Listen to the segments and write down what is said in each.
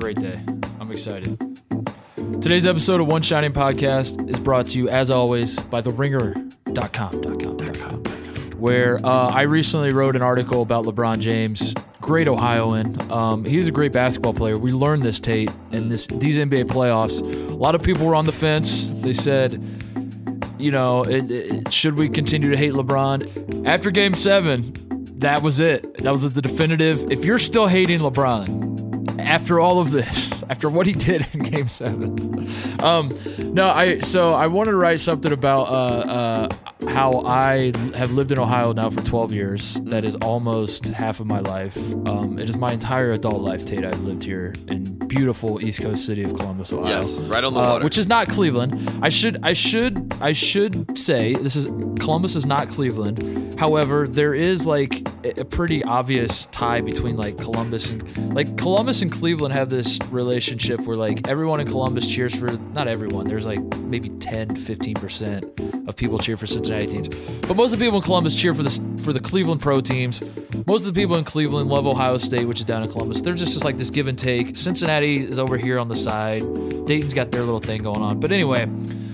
great day. I'm excited. Today's episode of One Shining Podcast is brought to you, as always, by TheRinger.com, where uh, I recently wrote an article about LeBron James, great Ohioan. Um, he's a great basketball player. We learned this, Tate, in this these NBA playoffs. A lot of people were on the fence. They said, you know, it, it, should we continue to hate LeBron? After Game Seven, that was it. That was the definitive. If you're still hating LeBron after all of this, after what he did in Game Seven, um, no, I so I wanted to write something about uh, uh, how I have lived in Ohio now for 12 years. That is almost half of my life. Um, it is my entire adult life, Tate. I've lived here in beautiful East Coast city of Columbus, Ohio. Yes, right on the uh, water. which is not Cleveland. I should, I should, I should say this is Columbus is not Cleveland. However, there is like a a pretty obvious tie between like Columbus and like Columbus and Cleveland have this relationship where like everyone in Columbus cheers for not everyone. There's like maybe 10, 15 percent of people cheer for Cincinnati teams, but most of the people in Columbus cheer for the for the Cleveland pro teams. Most of the people in Cleveland love Ohio State, which is down in Columbus. They're just, just like this give and take. Cincinnati is over here on the side. Dayton's got their little thing going on. But anyway,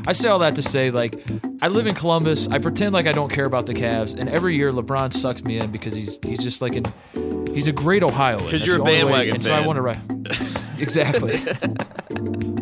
I say all that to say, like, I live in Columbus. I pretend like I don't care about the Cavs, and every year LeBron sucks me in because he's he's just like an he's a great Ohioan. 'Cause That's you're a only way- bandwagon And so I want to write exactly.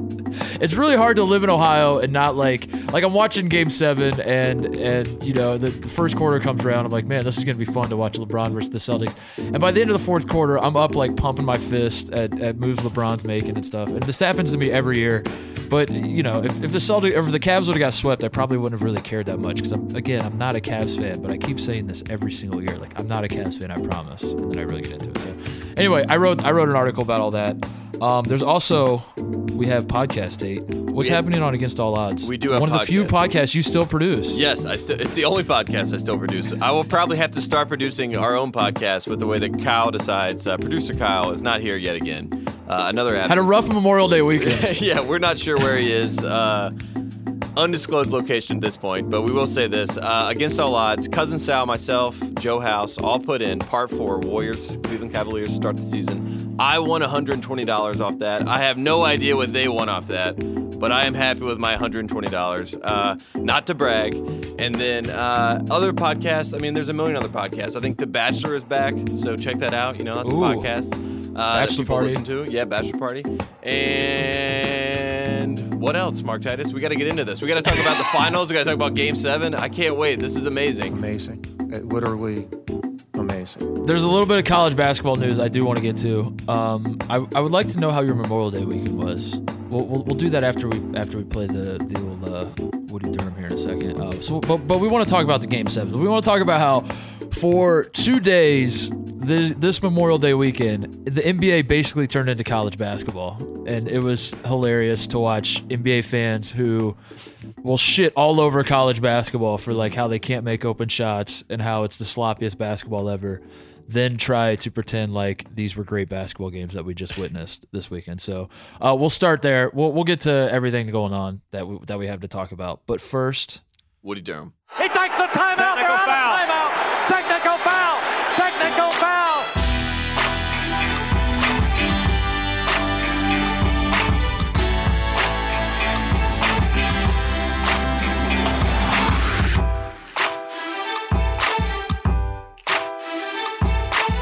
it's really hard to live in Ohio and not like like I'm watching Game Seven and and you know the, the first quarter comes around. I'm like, man, this is gonna be fun to watch LeBron versus the Celtics. And by the end of the fourth quarter, I'm up like pumping my fist at, at moves LeBron's making and stuff. And this happens to me every year. But you know, if, if the Celtics if the Cavs would have got swept, I probably wouldn't have really cared that much because I'm again I'm not a Cavs fan. But I keep saying this every single year, like I'm not a Cavs fan, I promise. And then I really get into it. So anyway, I wrote I wrote an article about all that. Um, there's also we have podcast date. What's We- happening on Against All Odds? We do have one of the few podcasts. podcasts you still produce. Yes, I still. It's the only podcast I still produce. I will probably have to start producing our own podcast with the way that Kyle decides. Uh, Producer Kyle is not here yet again. Uh, another absence. Had a rough Memorial Day weekend. yeah, we're not sure where he is. Uh, undisclosed location at this point, but we will say this: uh, against all odds, cousin Sal, myself, Joe House, all put in part four. Warriors, Cleveland Cavaliers to start the season. I won $120 off that. I have no idea what they won off that, but I am happy with my $120. Uh, not to brag. And then uh, other podcasts. I mean, there's a million other podcasts. I think The Bachelor is back, so check that out. You know, that's Ooh. a podcast. Uh, Bachelor people Party. Listen to. Yeah, Bachelor Party. And what else, Mark Titus? We got to get into this. We got to talk about the finals. We got to talk about Game Seven. I can't wait. This is amazing. amazing. Uh, literally amazing. There's a little bit of college basketball news I do want to get to. Um, I, I would like to know how your Memorial Day weekend was. We'll, we'll, we'll do that after we after we play the the old uh, Woody Durham here in a second. Uh, so, but but we want to talk about the game sevens. We want to talk about how for two days this, this Memorial Day weekend, the NBA basically turned into college basketball, and it was hilarious to watch NBA fans who will shit all over college basketball for like how they can't make open shots and how it's the sloppiest basketball ever. Then try to pretend like these were great basketball games that we just witnessed this weekend. So uh, we'll start there. We'll, we'll get to everything going on that we, that we have to talk about. But first, Woody Durham. He takes the timeout. Technical foul. Timeout.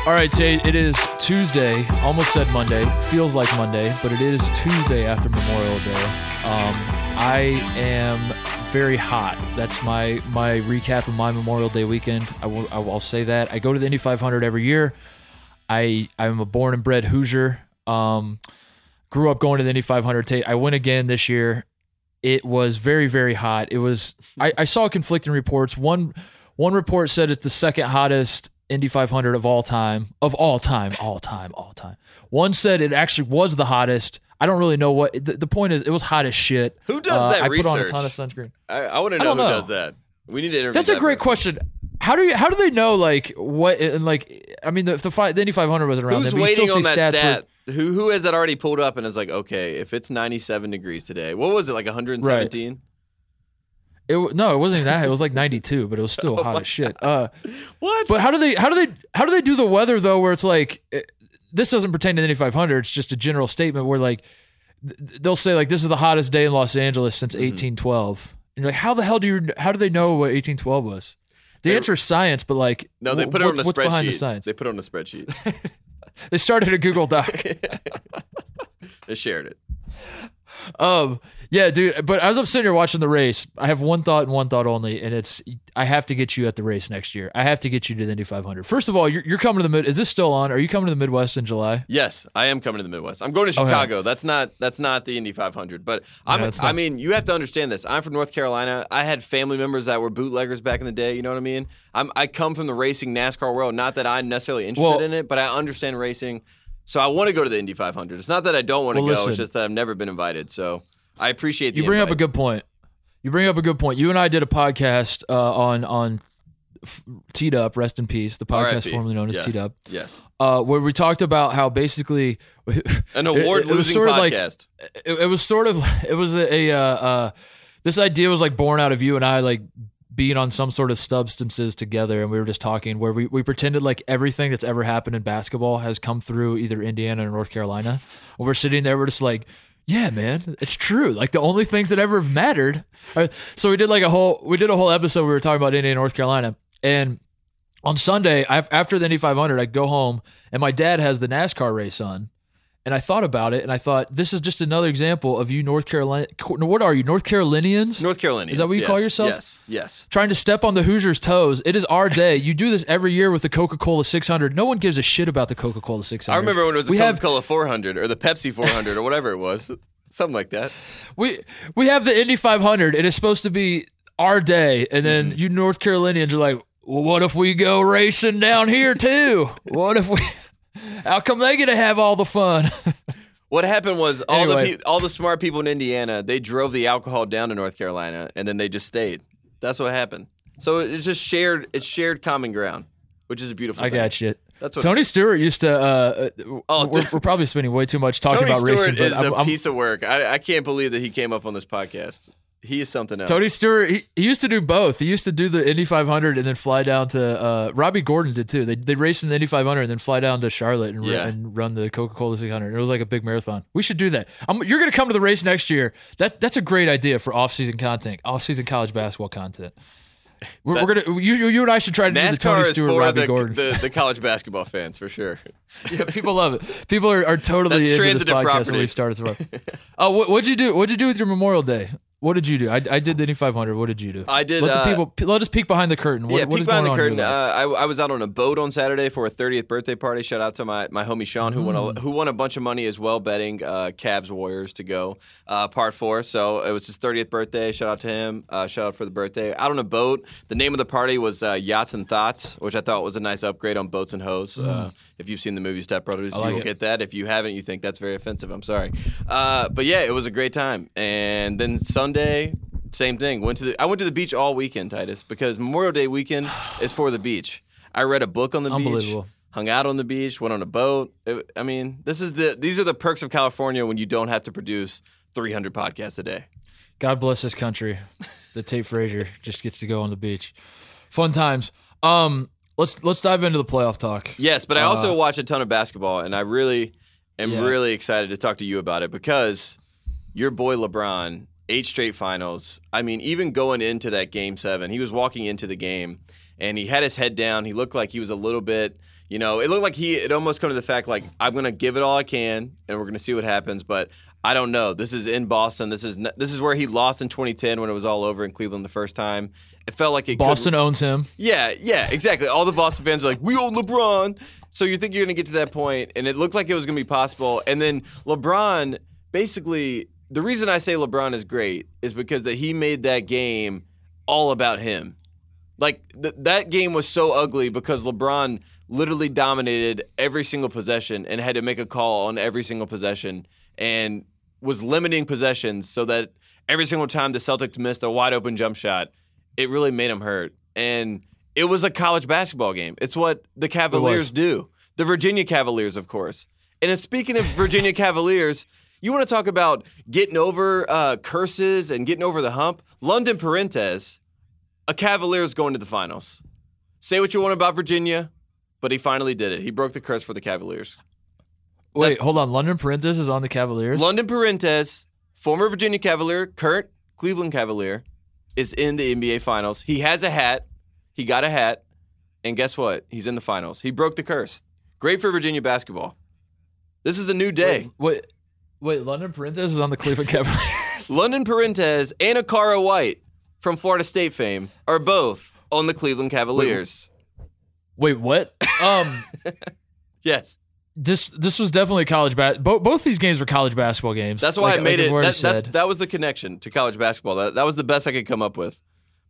All right, Tate, it is Tuesday. Almost said Monday. Feels like Monday, but it is Tuesday after Memorial Day. Um, I am very hot. That's my my recap of my Memorial Day weekend. I will I will say that. I go to the Indy 500 every year. I I'm a born and bred Hoosier. Um, grew up going to the Indy 500. Tate, I went again this year. It was very very hot. It was I, I saw conflicting reports. One one report said it's the second hottest Indy 500 of all time, of all time, all time, all time. One said it actually was the hottest. I don't really know what the, the point is. It was hot as shit. Who does Uh, that I put on a ton of sunscreen. I, I want to know who know. does that. We need to interview. That's a that great person. question. How do you how do they know like what and like I mean the the, fi- the Indy 500 wasn't around Who's then, waiting still on see that stats where- stat? Who who has that already pulled up and is like, okay, if it's 97 degrees today, what was it like 117? It no, it wasn't even that. It was like 92, but it was Oh still hot as shit. Uh, What? but how do they how do they how do they do the weather though? Where it's like, eh, this doesn't pertain to the Indy 500. It's just a general statement where like th- they'll say like this is the hottest day in Los Angeles since Mm-hmm. 1812. And you're like, how the hell do you how do they know what 1812 was? The They- answer is science, but like No, they put it what- on a what's spreadsheet. behind the science? They put it on a spreadsheet. They started a Google Doc. they shared it. Um, yeah, dude. But as I'm sitting here watching the race, I have one thought and one thought only, and it's I have to get you at the race next year. I have to get you to the Indy 500. First of all, you're, you're coming to the mid. Is this still on? Are you coming to the Midwest in July? Yes, I am coming to the Midwest. I'm going to Okay. Chicago. That's not that's not the Indy 500. But I'm, No, it's I mean, you have to understand this. I'm from North Carolina. I had family members that were bootleggers back in the day. You know what I mean? I'm, I come from the racing NASCAR world. Not that I'm necessarily interested Well- in it, but I understand racing. So I want to go to the Indy 500. It's not that I don't want to Well, go. listen. It's just that I've never been invited. So I appreciate You bring up a good point. You bring up a good point. You and I did a podcast uh, on on F- Teed Up, rest in peace, the podcast formerly known as yes. Teed Up, Yes, uh, where we talked about how basically an it was award-losing sort of like- podcast. it, it was sort of it was a, a uh, uh, this idea was like born out of you and I like being on some sort of substances together and we were just talking where we, we pretended like everything that's ever happened in basketball has come through either Indiana or North Carolina. And we're sitting there, we're just like, yeah, man, it's true. Like the only things that ever have mattered. So we did like a whole we did a whole episode. We were talking about Indiana, North Carolina, and on Sunday after the Indy 500, I go home and my dad has the NASCAR race on. And I thought about it, and I thought this is just another example of you North Carolina. What are you, North Carolinians? North Carolinians. Is that what you yes, call yourself? Yes. Yes. Trying to step on the Hoosiers' toes. It is our day. You do this every year with the Coca Cola 600. No one gives a shit about the Coca Cola 600. I remember when it was the we have Coca-Cola 400 or the Pepsi 400 or whatever it was. Something like that. we we have the Indy 500. It is supposed to be our day, and then Mm-hmm. you North Carolinians are like, well, what if we go racing down here too? what if we? How come they get to have all the fun? What happened was all Anyway. the pe- all the smart people in Indiana they drove the alcohol down to North Carolina and then they just stayed. That's what happened. So it's just shared. It's shared common ground, which is a beautiful. I thing. got you. That's what Tony Stewart used to. Uh, Oh, we're, we're probably spending way too much talking Tony about Stewart racing, but is I'm, a I'm- piece of work. I, I can't believe that he came up on this podcast. He is something else. Tony Stewart. He, he used to do both. He used to do the Indy 500 and then fly down to. Uh, Robby Gordon did too. They they race in the Indy 500 and then fly down to Charlotte and, Yeah. and run the Coca Cola 600. It was like a big marathon. We should do that. I'm, you're going to come to the race next year. That that's a great idea for off season content, off season college basketball content. We're, we're gonna you you and I should try to do the Tony Stewart Robby the, Gordon. the the college basketball fans for sure. Yeah, people love it. People are, are totally That's into this podcast property. we've started. Oh, what, what'd you do? What'd you do with your Memorial Day? What did you do? I, I did the Indy 500. What did you do? I did, Let uh, the people let us peek behind the curtain. What, yeah, what peek behind the curtain. Uh. I, I was out on a boat on Saturday for a 30th birthday party. Shout out to my, my homie Sean who won Mm. a, who won a bunch of money as well betting uh, Cavs Warriors to go uh, part four. So it was his 30th birthday. Shout out to him. Uh, shout out for the birthday. Out on a boat. The name of the party was uh, Yachts and Thoughts, which I thought was a nice upgrade on Boats and Hoes. Uh, if you've seen the movie Step Brothers. I you'll it. get that. If you haven't, you think that's very offensive. I'm sorry. Uh, but yeah, it was a great time. And then Sunday. Same thing. Went to the. I went to the beach all weekend, Titus, because Memorial Day weekend is for the beach. I read a book on the beach, hung out on the beach, went on a boat. It- I mean, this is the. These are the perks of California when you don't have to produce 300 podcasts a day. God bless this country. The Tate Frazier just gets to go on the beach. Fun times. Um, let's let's dive into the playoff talk. Yes, but I also uh, watch a ton of basketball, and I really am Yeah. really excited to talk to you about it because your boy LeBron, eight straight finals. I mean, even going into that game seven, he was walking into the game and he had his head down. He looked like he was a little bit, you know, it looked like he, it almost come to the fact like, I'm going to give it all I can and we're going to see what happens. But I don't know. This is in Boston. This is, this is where he lost in 2010 when it was all over in Cleveland the first time. It felt like it could- Boston owns him. yeah, yeah, exactly. All the Boston fans are like, "We own LeBron." So you think you're going to get to that point, and it looked like it was going to be possible. And then LeBron, basically, the reason I say LeBron is great is because that he made that game all about him. Like th- that game was so ugly because LeBron literally dominated every single possession and had to make a call on every single possession and was limiting possessions so that every single time the Celtics missed a wide open jump shot, it really made him hurt. And it was a college basketball game. It's what the Cavaliers do. The Virginia Cavaliers, of course. And speaking of Virginia Cavaliers, you want to talk about getting over uh, curses and getting over the hump? London Perrantes, a Cavaliers going to the finals. Say what you want about Virginia, but he finally did it. He broke the curse for the Cavaliers. Wait, hold on. London Perrantes is on the Cavaliers. London Perrantes, former Virginia Cavalier, current Cleveland Cavalier, is in the NBA Finals. He has a hat. He got a hat. And guess what? He's in the finals. He broke the curse. Great for Virginia basketball. This is the new day. Wait, wait. London Perrantes is on the Cleveland Cavaliers. London Perrantes and Okaro White from Florida State fame are both on the Cleveland Cavaliers. wait, what? Um, Yes. This this was definitely college bas. Both both these games were college basketball games. That's why Like- I made like it. That, that, said. that was the connection to college basketball. That, that was the best I could come up with.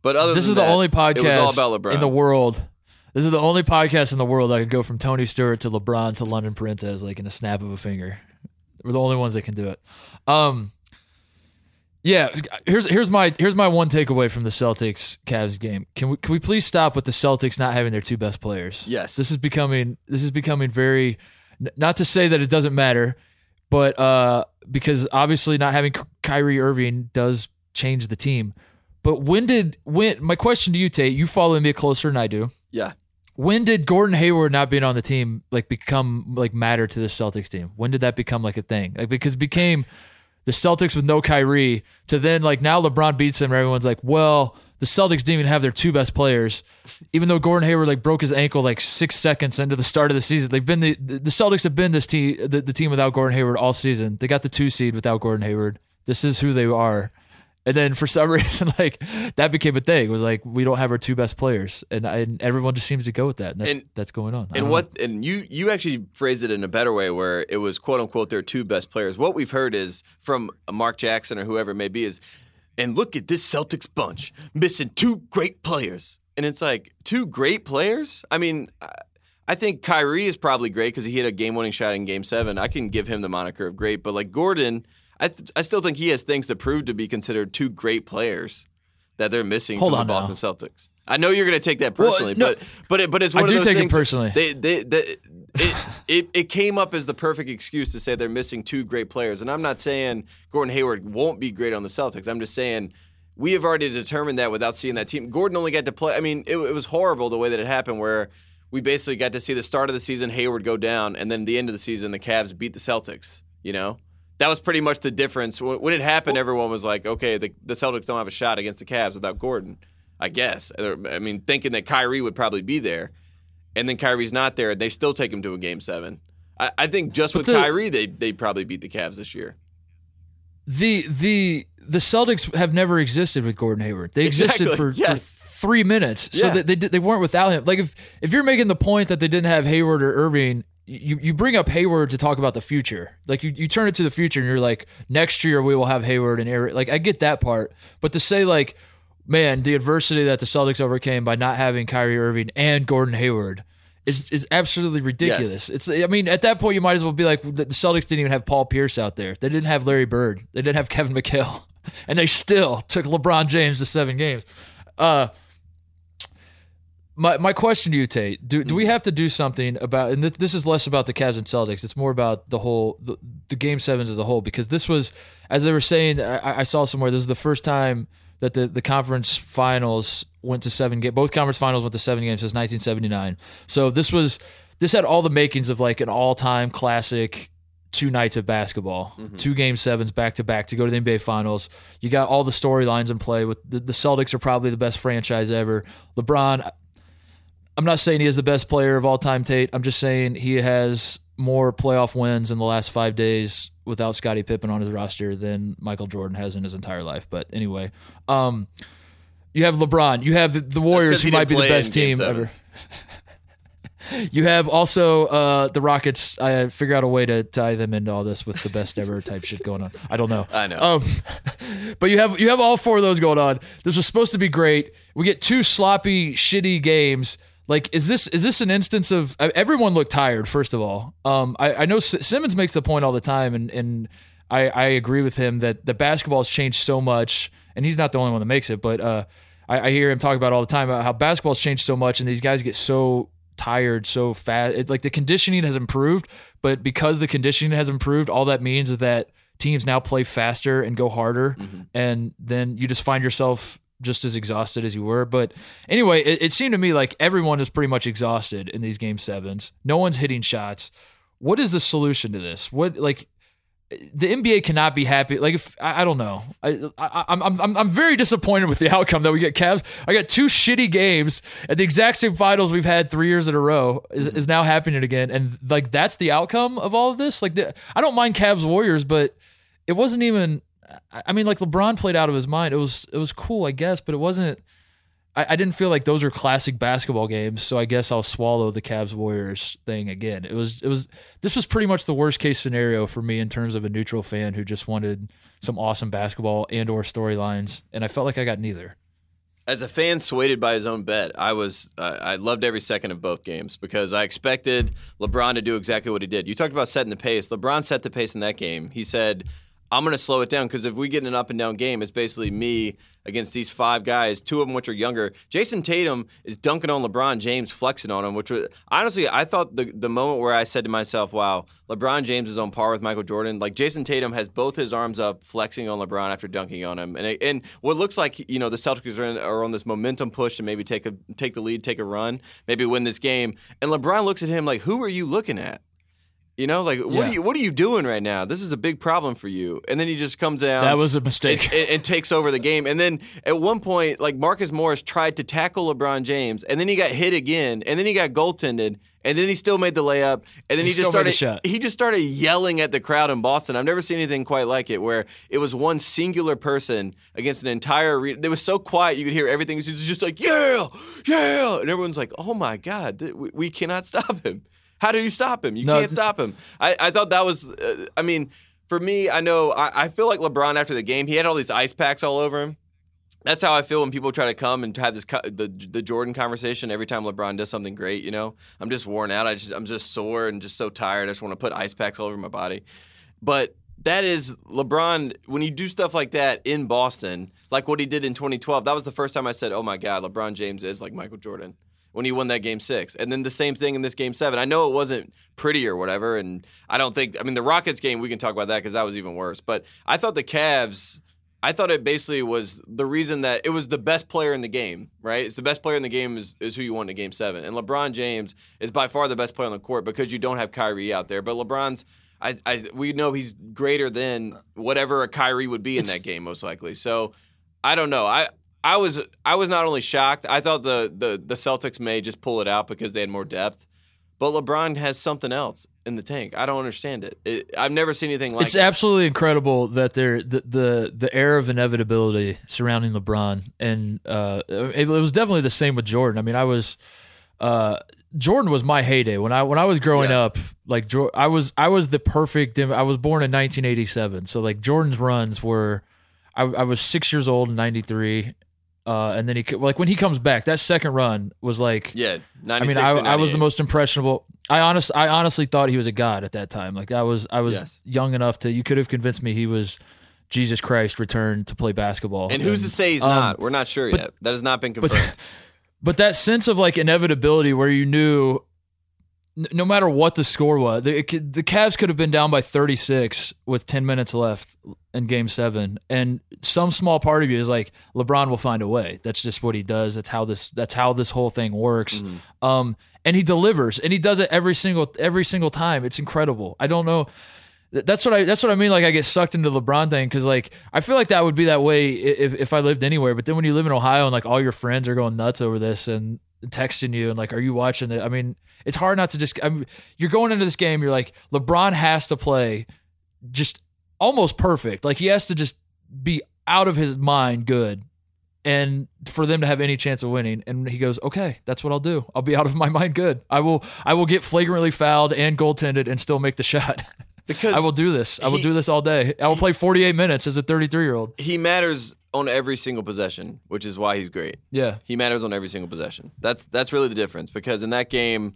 But other this is the that, only podcast in the world. This is the only podcast in the world that can go from Tony Stewart to LeBron to London Perrantes like in a snap of a finger. We're the only ones that can do it. Um, yeah, here's here's my here's my one takeaway from the Celtics Cavs game. Can we can we please stop with the Celtics not having their two best players? Yes. this is becoming this is becoming very. N- Not to say that it doesn't matter, but uh, because obviously not having Kyrie Irving does change the team. But when did when my question to you, Tate? You follow me closer than I do. yeah. When did Gordon Hayward not being on the team like become like matter to the Celtics team? When did that become like a thing? Like because it became the Celtics with no Kyrie to then like now LeBron beats them. and Everyone's like, well, the Celtics didn't even have their two best players, even though Gordon Hayward like broke his ankle like six seconds into the start of the season. They've been the the Celtics have been this team the, the team without Gordon Hayward all season. They got the two seed without Gordon Hayward. This is who they are. And then for some reason, like that became a thing. It was like we don't have our two best players, and, I, and everyone just seems to go with that. And that's, And- that's going on. And don't know. what and you you actually phrased it in a better way where it was quote unquote their two best players. What we've heard is from Mark Jackson or whoever it may be is and look at this Celtics bunch missing two great players. And it's like two great players? I mean, I- I think Kyrie is probably great because he hit a game-winning shot in Game Seven. I can give him the moniker of great, but like Gordon, I th- I still think he has things to prove to be considered two great players that they're missing Hold from on the now. Boston Celtics. I know you're going to take that Well, personally, no, but but it, but it's I one do of those take it things- personally. They, they, they, it, it, it came up as the perfect excuse to say they're missing two great players. And I'm not saying Gordon Hayward won't be great on the Celtics. I'm just saying we have already determined that without seeing that team. Gordon only got to play. I mean, it, it was horrible the way that it happened, where we basically got to see the start of the season, Hayward go down, and then the end of the season, the Cavs beat the Celtics. You know. That was pretty much the difference. When when it happened, everyone was like, okay, the, the Celtics don't have a shot against the Cavs without Gordon, I guess. Uh, I mean, thinking that Kyrie would probably be there and then Kyrie's not there, and they still take him to a game seven. I, I think just But with the- Kyrie, they they probably beat the Cavs this year. the the the Celtics have never existed with Gordon Hayward. They existed Exactly, for, yes. for three minutes, so Yeah. that they did- they weren't without him. Like if if you're making the point that they didn't have Hayward or Irving. You, you bring up Hayward to talk about the future. Like you, you turn it to the future and you're like, next year we will have Hayward and Eric. Like I get that part. But to say like, man, the adversity that the Celtics overcame by not having Kyrie Irving and Gordon Hayward is is absolutely ridiculous. It's I mean, at that point you might as well be like the the Celtics didn't even have Paul Pierce out there. They didn't have Larry Bird. They didn't have Kevin McHale. And they still took LeBron James to seven games. Uh my my question to you, Tate, do do we have to do something about and this, this is less about the Cavs and Celtics, it's more about the whole the, the game sevens as a whole, because this was as they were saying, I, I saw somewhere this is the first time that the, the conference finals went to seven games. Both conference finals went to seven games since 1979. So this was this had all the makings of like an all time classic two nights of basketball, mm-hmm. two game sevens back to back to go to the NBA finals. You got all the storylines in play with the, the Celtics are probably the best franchise ever. LeBron, I'm not saying he is the best player of all time, Tate. I'm just saying he has more playoff wins in the last five days without Scottie Pippen on his roster than Michael Jordan has in his entire life. But anyway, um, you have LeBron. You have the, the Warriors, who might be the best team ever. You have also uh, the Rockets. I figure out a way to tie them into all this with the best ever type shit going on. I don't know. I know. Um, but you have you have all four of those going on. This was supposed to be great. We get two sloppy, shitty games. Like, is this is this an instance of uh, everyone looked tired? First of all, um, I, I know S- Simmons makes the point all the time, and and I, I agree with him that the basketball has changed so much, and he's not the only one that makes it. But uh, I, I hear him talk about all the time about how basketball's changed so much, and these guys get so tired so fast. It, like the conditioning has improved, but because the conditioning has improved, all that means is that teams now play faster and go harder, and then you just find yourself just as exhausted as you were. But anyway, it, it seemed to me like everyone is pretty much exhausted in these game sevens. No one's hitting shots. what is the solution to this? What like the NBA cannot be happy. Like if I, I don't know, I, I I'm I'm I'm very disappointed with the outcome that we get. Cavs. I got two shitty games at the exact same finals we've had three years in a row is, mm-hmm. is now happening again, and like that's the outcome of all of this. Like the, I don't mind Cavs Warriors, but it wasn't even. I mean, like LeBron played out of his mind. It was it was cool, I guess, but it wasn't. I, I didn't feel like those are classic basketball games, so I guess I'll swallow the Cavs Warriors thing again. It was it was this was pretty much the worst case scenario for me in terms of a neutral fan who just wanted some awesome basketball and or storylines, and I felt like I got neither. As a fan swayed by his own bet, I was uh, I loved every second of both games because I expected LeBron to do exactly what he did. You talked about setting the pace. LeBron set the pace in that game. He said, "I'm going to slow it down because if we get in an up and down game, it's basically me against these five guys, two of them which are younger. Jayson Tatum is dunking on LeBron James, flexing on him, which was honestly I thought the the moment where I said to myself, "Wow, LeBron James is on par with Michael Jordan." Like Jayson Tatum has both his arms up, flexing on LeBron after dunking on him, and it, and what looks like you know the Celtics are, in, are on this momentum push to maybe take a take the lead, take a run, maybe win this game, and LeBron looks at him like, "Who are you looking at?" You know, like what Yeah. are you what are you doing right now? This is a big problem for you. And then he just comes down That was a mistake. and, and takes over the game. And then at one point, like Marcus Morris tried to tackle LeBron James, and then he got hit again, and then he got goaltended, and then he still made the layup, and then He he, just still made the started shot. he just started yelling at the crowd in Boston. I've never seen anything quite like it, where it was one singular person against an entire. Re- it was so quiet you could hear everything. It was just like yeah, yeah, and everyone's like, oh my god, we, we cannot stop him. How do you stop him? You No, can't th- stop him. I, I thought that was. Uh, I mean, for me, I know I, I feel like LeBron after the game, he had all these ice packs all over him. That's how I feel when people try to come and have this co- the the Jordan conversation every time LeBron does something great. You know, I'm just worn out. I just I'm just sore and just so tired. I just want to put ice packs all over my body. But that is LeBron when you do stuff like that in Boston, like what he did in 2012. That was the first time I said, "Oh my God, LeBron James is like Michael Jordan." When he won that game six, and then the same thing in this game seven. I know it wasn't pretty or whatever, and I don't think. I mean, the Rockets game we can talk about that because that was even worse. But I thought the Cavs. I thought it basically was the reason that it was the best player in the game, right? It's the best player in the game is, is who you want in game seven. And LeBron James is by far the best player on the court because you don't have Kyrie out there. But LeBron's, I, I we know he's greater than whatever a Kyrie would be in It's- that game, most likely. So I don't know. I I was I was not only shocked, I thought the, the, the Celtics may just pull it out because they had more depth. But LeBron has something else in the tank. I don't understand it. it I've never seen anything like that. it's it. absolutely incredible that there the, the the air of inevitability surrounding LeBron, and uh, it, it was definitely the same with Jordan. I mean, I was uh, Jordan was my heyday when I when I was growing Yeah. up. Like I was I was the perfect. I was born in 1987, so like Jordan's runs were. I, I was six years old in '93, uh, and then he like when he comes back, that second run was like yeah, I mean, I, I was the most impressionable. I honest, I honestly thought he was a god at that time. Like I was, I was Yes. young enough to. You could have convinced me he was Jesus Christ returned to play basketball. And who's to say he's um, not? We're not sure but- yet. That has not been confirmed. But that sense of like inevitability, where you knew, no matter what the score was, the, it the Cavs could have been down by 36 with 10 minutes left in Game Seven, and some small part of you is like, LeBron will find a way. That's just what he does. That's how this. That's how this whole thing works. Mm-hmm. Um, and he delivers, and he does it every single every single time. It's incredible. I don't know. That's what I. That's what I mean. Like I get sucked into the LeBron thing because like I feel like that would be that way if if I lived anywhere. But then when you live in Ohio and like all your friends are going nuts over this and texting you and like, are you watching it? I mean, it's hard not to just. I mean, you're going into this game. You're like LeBron has to play just almost perfect. Like he has to just be out of his mind good. And for them to have any chance of winning, and he goes, "Okay, that's what I'll do. I'll be out of my mind good. I will, I will get flagrantly fouled and goaltended and still make the shot. Because I will do this. I will he- do this all day. I will play 48 minutes as a 33 year old. he matters on every single possession, which is why he's great. Yeah, He matters on every single possession. That's that's really the difference because in that game,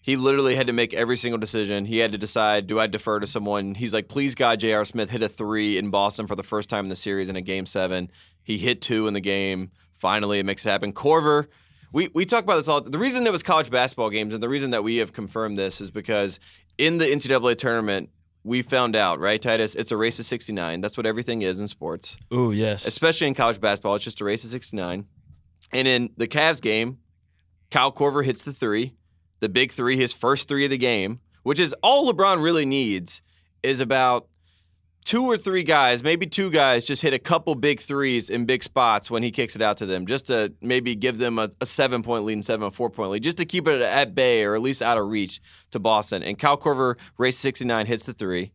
he literally had to make every single decision. He had to decide, do I defer to someone? He's like, please God, J.R. Smith hit a three in Boston for the first time in the series in a game seven. He hit two in the game. Finally, it makes it happen. Korver, we, we talk about this all. The reason there was college basketball games and the reason that we have confirmed this is because in the NCAA tournament, we found out, right, Titus? It's a race of 69. That's what everything is in sports Ooh, yes. especially in college basketball. It's just a race of 69. And in the Cavs game, Kyle Korver hits the three, the big three, his first three of the game. which is all LeBron really needs is about two or three guys, maybe two guys, just hit a couple big threes in big spots when he kicks it out to them, just to maybe give them a, a seven point lead instead of a four point lead, just to keep it at bay or at least out of reach to Boston. And Kyle Korver, race 69, hits the three.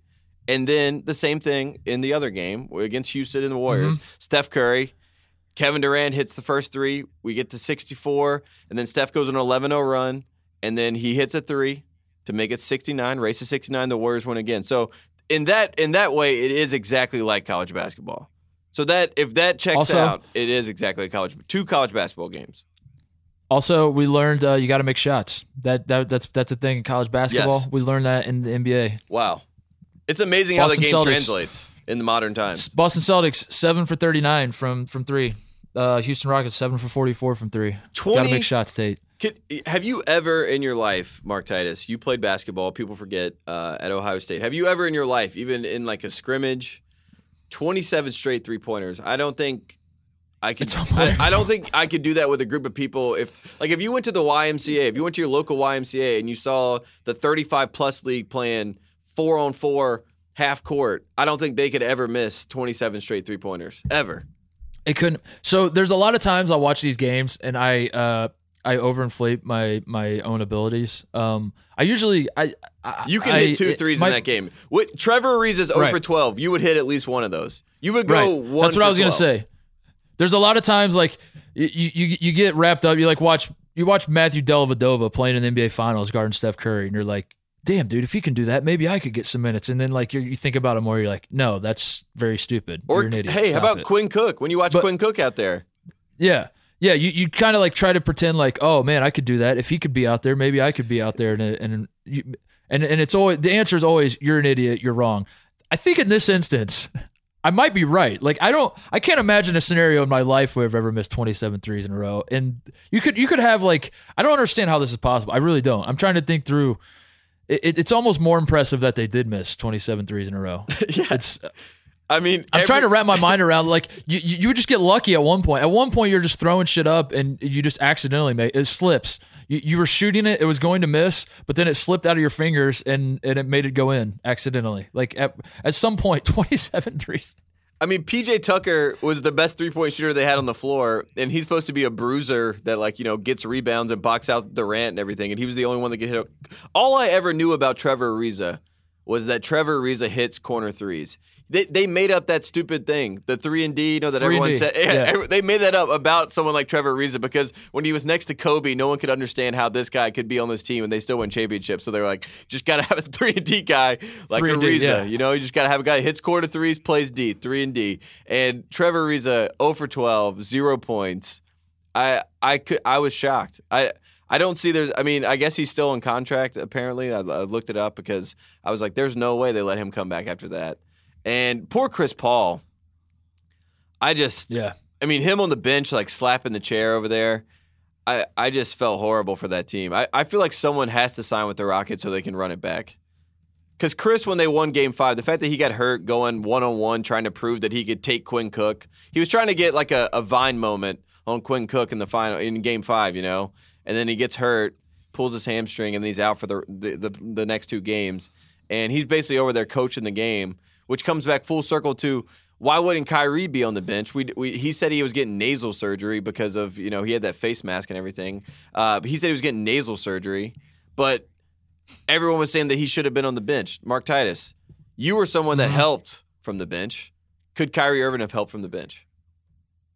And then the same thing in the other game against Houston and the mm-hmm. Warriors. Steph Curry, Kevin Durant hits the first three. We get to 64, and then Steph goes on an 11 0 run, and then he hits a three to make it 69, race to 69. The Warriors win again. So in that in that way, it is exactly like college basketball. So that if that checks Also- out, it is exactly college. Two college basketball games. Also, we learned uh, you got to make shots. That, that that's that's a thing in college basketball. Yes. We learned that in the NBA. Wow, it's amazing how the game Celtics. translates in the modern times. Boston Celtics seven for thirty nine from from three. Uh, Houston Rockets seven for forty four from three. Got to make shots, Tate. Could, have you ever in your life, Mark Titus? You played basketball. People forget uh, at Ohio State. Have you ever in your life, even in like a scrimmage, twenty-seven straight three pointers? I don't think I could. I. I don't think I could do that with a group of people. If like if you went to the YMCA, if you went to your local YMCA and you saw the thirty-five plus league playing four on four half court, I don't think they could ever miss twenty-seven straight three pointers ever. It couldn't. So there's a lot of times I'll watch these games and I uh I overinflate my my own abilities. Um, I usually I, I You can I- hit two threes it- my- in that game. What, Trevor Ariza's 0 Right. for 12. You would hit at least one of those. You would go Right. one That's what I was gonna say. There's a lot of times like you you you get wrapped up. You like watch you watch Matthew Dellavedova playing in the NBA Finals guarding Steph Curry, and you're like, damn, dude, if he can do that, maybe I could get some minutes. And then like you you think about it more, you're like, no, that's very stupid. Or you're an idiot. hey, how about it. Quinn Cook? When you watch But- Quinn Cook out there, Yeah. Yeah, you, you kind of like try to pretend like, oh man, I could do that. If he could be out there, maybe I could be out there. And and you, and and it's always the answer is always you're an idiot, you're wrong. I think in this instance, I might be right. Like I don't, I can't imagine a scenario in my life where I've ever missed 27 threes in a row. And you could you could have like I don't understand how this is possible. I really don't. I'm trying to think through. It, it- it's almost more impressive that they did miss 27 threes in a row. yeah. It's I mean, I'm every- trying to wrap my mind around like you, you would just get lucky at one point. At one point, you're just throwing shit up and you just accidentally make it slips. You, you were shooting it, it was going to miss, but then it slipped out of your fingers and, and it made it go in accidentally. Like at, at some point, 27 threes. I mean, PJ Tucker was the best three point shooter they had on the floor, and he's supposed to be a bruiser that like you know gets rebounds and box out Durant and everything, and he was the only one that could hit. All I ever knew about Trevor Ariza was that Trevor Ariza hits corner threes. They, they made up that stupid thing, the three and D. You know that everyone D, said. yeah. They made that up about someone like Trevor Ariza because when he was next to Kobe, no one could understand how this guy could be on this team and they still win championships. So they're like, just got to have a three and D guy like D, Ariza. yeah. You know, you just got to have a guy that hits quarter threes, plays D, three and D. And Trevor Ariza, 0 for 12, zero points. I I could I was shocked. I I don't see there's. I mean, I guess he's still in contract. Apparently, I, I looked it up because I was like, "There's no way they let him come back after that." And poor Chris Paul. I just, Yeah. I mean, him on the bench, like slapping the chair over there. I, I just felt horrible for that team. I, I feel like someone has to sign with the Rockets so they can run it back. Because Chris, when they won Game Five, the fact that he got hurt going one on one, trying to prove that he could take Quinn Cook, he was trying to get like a, a Vine moment on Quinn Cook in the final in Game Five, you know, and then he gets hurt, pulls his hamstring, and then he's out for the the, the, the next two games, and he's basically over there coaching the game, which comes back full circle to why wouldn't Kyrie be on the bench? We, we he said he was getting nasal surgery because of you know he had that face mask and everything. Uh, he said he was getting nasal surgery, but everyone was saying that he should have been on the bench. Mark Titus, you were someone that helped from the bench. Could Kyrie Irving have helped from the bench?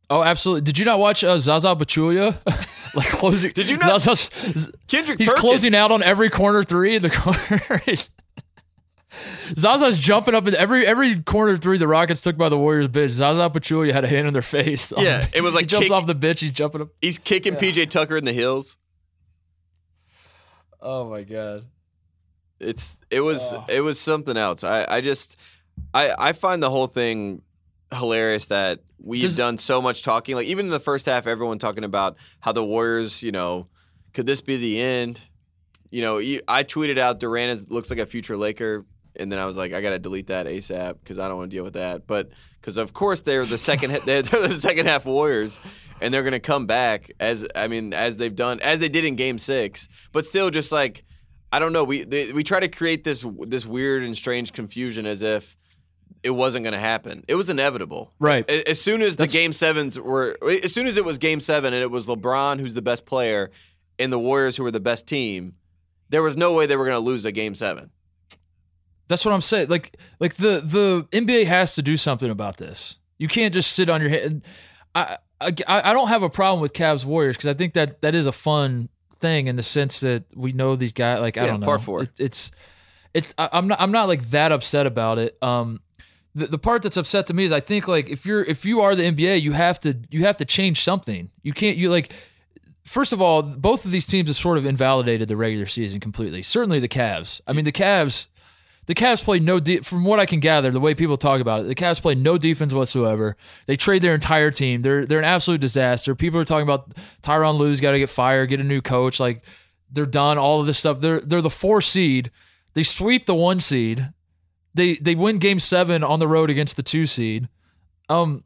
Oh, absolutely. Did you not watch uh, Zaza Pachulia? like closing. Did you Zaza's, Kendrick he's Perkins. closing out on every corner three in the corner. Zaza's jumping up in every every corner three the Rockets took by the Warriors bitch. Zaza Pachulia had a hand in their face. Yeah, it was like he jumps kick- off the bitch. He's jumping up. He's kicking PJ Tucker in the heels. Oh my god. It's it was Oh. it was something else. I I just I I find the whole thing hilarious that we've Does- done so much talking. Like even in the first half, everyone talking about how the Warriors, you know, could this be the end? You know, you- I tweeted out Durant is, looks like a future Laker, and then I was like, I gotta delete that ASAP because I don't want to deal with that. But because of course they're the second they're, they're the second half Warriors, and they're gonna come back as I mean as they've done as they did in Game Six. But still, just like I don't know. We they, we try to create this this weird and strange confusion as if it wasn't going to happen. It was inevitable. Right. As soon as That's- the game sevens were, as soon as it was game seven and it was LeBron who's the best player and the Warriors who were the best team, there was no way they were going to lose a game seven. That's what I'm saying. Like, like the the NBA has to do something about this. You can't just sit on your head. I I, I don't have a problem with Cavs Warriors because I think that that is a fun thing in the sense that we know these guys. Like I Yeah, don't know, par four. It, it's it. I, I'm not I'm not like that upset about it. Um, the the part that's upset to me is I think like if you're if you are the NBA, you have to you have to change something. You can't you like. First of all, both of these teams have sort of invalidated the regular season completely. Certainly the Cavs. I mean, the Cavs the Cavs play no de- from what I can gather, the way people talk about it, the Cavs play no defense whatsoever. They trade their entire team. They're they're an absolute disaster. People are talking about Tyronn Lue's got to get fired, get a new coach. Like they're done. All of this stuff. They're they're the four seed. They sweep the one seed. They they win Game Seven on the road against the two seed. Um,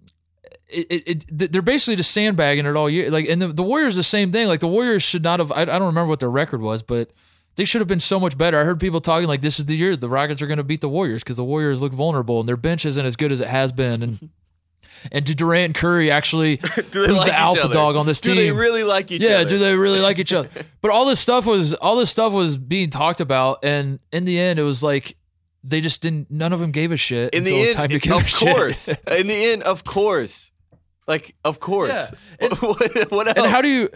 it, it, it they're basically just sandbagging it all year. Like and the, the Warriors the same thing. Like the Warriors should not have. I, I don't remember what their record was, but they should have been so much better. I heard people talking like this is the year the Rockets are going to beat the Warriors because the Warriors look vulnerable and their bench isn't as good as it has been. And and do Durant and Curry actually Do who's like the alpha other? dog on this Do team? Do they really like each other? yeah, other? do they really like each other? But all this stuff was all this stuff was being talked about, and in the end, it was like they just didn't. None of them gave a shit In until the end, time to give of course. In the end, of course. Like, of course. Yeah. And- what, what else? And how do you?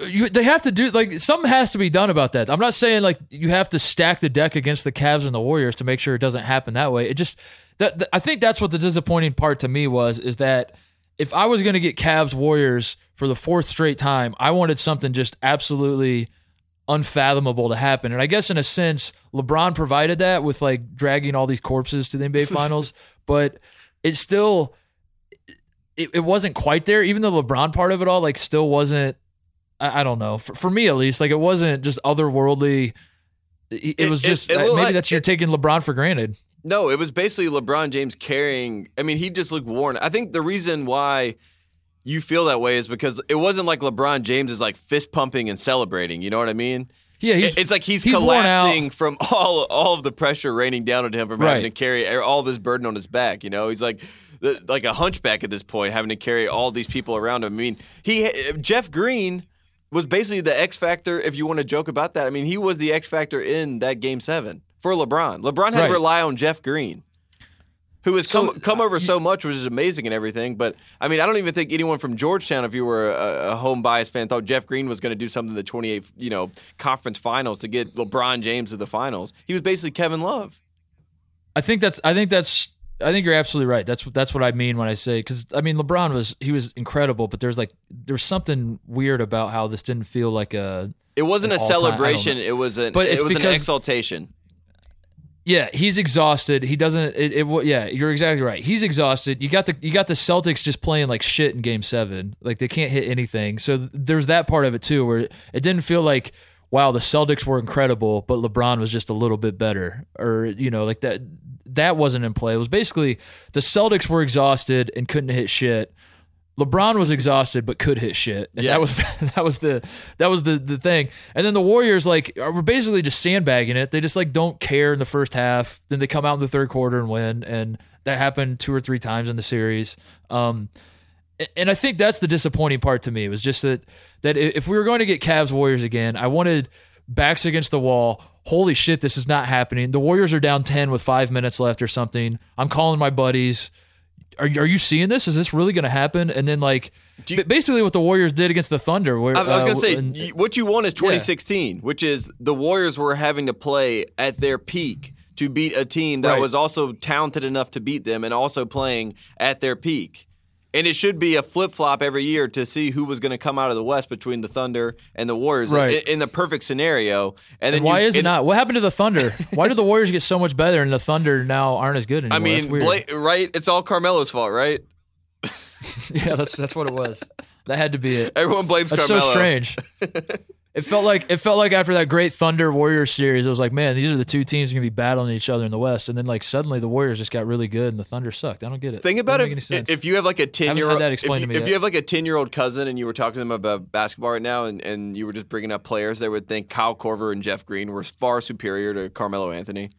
You, they have to do like something has to be done about that. I'm not saying like you have to stack the deck against the Cavs and the Warriors to make sure it doesn't happen that way. It just that, that- I think that's what the disappointing part to me was is that if I was going to get Cavs Warriors for the fourth straight time, I wanted something just absolutely unfathomable to happen. And I guess in a sense, LeBron provided that with like dragging all these corpses to the NBA finals, but it still it, it wasn't quite there. Even the LeBron part of it all, like, still wasn't. I, I don't know. For, for me, at least, like, it wasn't just otherworldly. It, it was just it maybe like- that's you're taking LeBron for granted. No, it was basically LeBron James carrying. I mean, he just looked worn. I think the reason why you feel that way is because it wasn't like LeBron James is like fist pumping and celebrating. You know what I mean? Yeah, he's, it's like he's, he's collapsing from all all of the pressure raining down on him from Right. having to carry all this burden on his back. You know, he's like like a hunchback at this point, having to carry all these people around him. I mean, he eh, Jeff Green was basically the X factor. If you want to joke about that, I mean, he was the X factor in that Game Seven for LeBron. LeBron had Right. to rely on Jeff Green. Who has So, come come over so much, which is amazing and everything. But I mean, I don't even think anyone from Georgetown, if you were a, a home bias fan, thought Jeff Green was going to do something in the 28, you know, conference finals to get LeBron James to the finals. He was basically Kevin Love. I think that's. I think that's. I think you're absolutely right. That's that's what I mean when I say because I mean LeBron was he was incredible, but there's like there's something weird about how this didn't feel like a It wasn't a An all-time- I don't celebration. It was an But it it's was an exaltation. Yeah, he's exhausted. He doesn't. It, it. Yeah, you're exactly right. He's exhausted. You got the. You got the Celtics just playing like shit in Game Seven. Like they can't hit anything. So there's that part of it too, where it didn't feel like, wow, the Celtics were incredible, but LeBron was just a little bit better, or you know, like that. That wasn't in play. It was basically the Celtics were exhausted and couldn't hit shit. LeBron was exhausted but could hit shit. And Yeah. that was that was the that was the the thing. And then the Warriors like were basically just sandbagging it. They just like don't care in the first half. Then they come out in the third quarter and win. And that happened two or three times in the series. Um, and I think that's the disappointing part to me. Was just that that if we were going to get Cavs Warriors again, I wanted backs against the wall. Holy shit, this is not happening. The Warriors are down ten with five minutes left or something. I'm calling my buddies are, are you seeing this? Is this really going to happen? And then like you- basically what the Warriors did against the Thunder. Where, I, was uh, going to say, and- what you want is 2016, which is the Warriors were having to play at their peak to beat a team that Right. was also talented enough to beat them and also playing at their peak. And it should be a flip flop every year to see who was going to come out of the West between the Thunder and the Warriors Right. in, in the perfect scenario. And then and why you, is it and- not? What happened to the Thunder? why do the Warriors get so much better and the Thunder now aren't as good anymore? I mean, that's weird. Bla- right? It's all Carmelo's fault, right? yeah, that's that's what it was. That had to be it. Everyone blames That's Carmelo. so strange. It felt like it felt like after that great Thunder Warriors series, it was like, man, these are the two teams going to be battling each other in the West, and then like suddenly the Warriors just got really good and the Thunder sucked. I don't get it. Think about it. If, if you have like a ten year old if, you, if you have like a ten year old cousin and you were talking to them about basketball right now, and, and you were just bringing up players, they would think Kyle Korver and Jeff Green were far superior to Carmelo Anthony.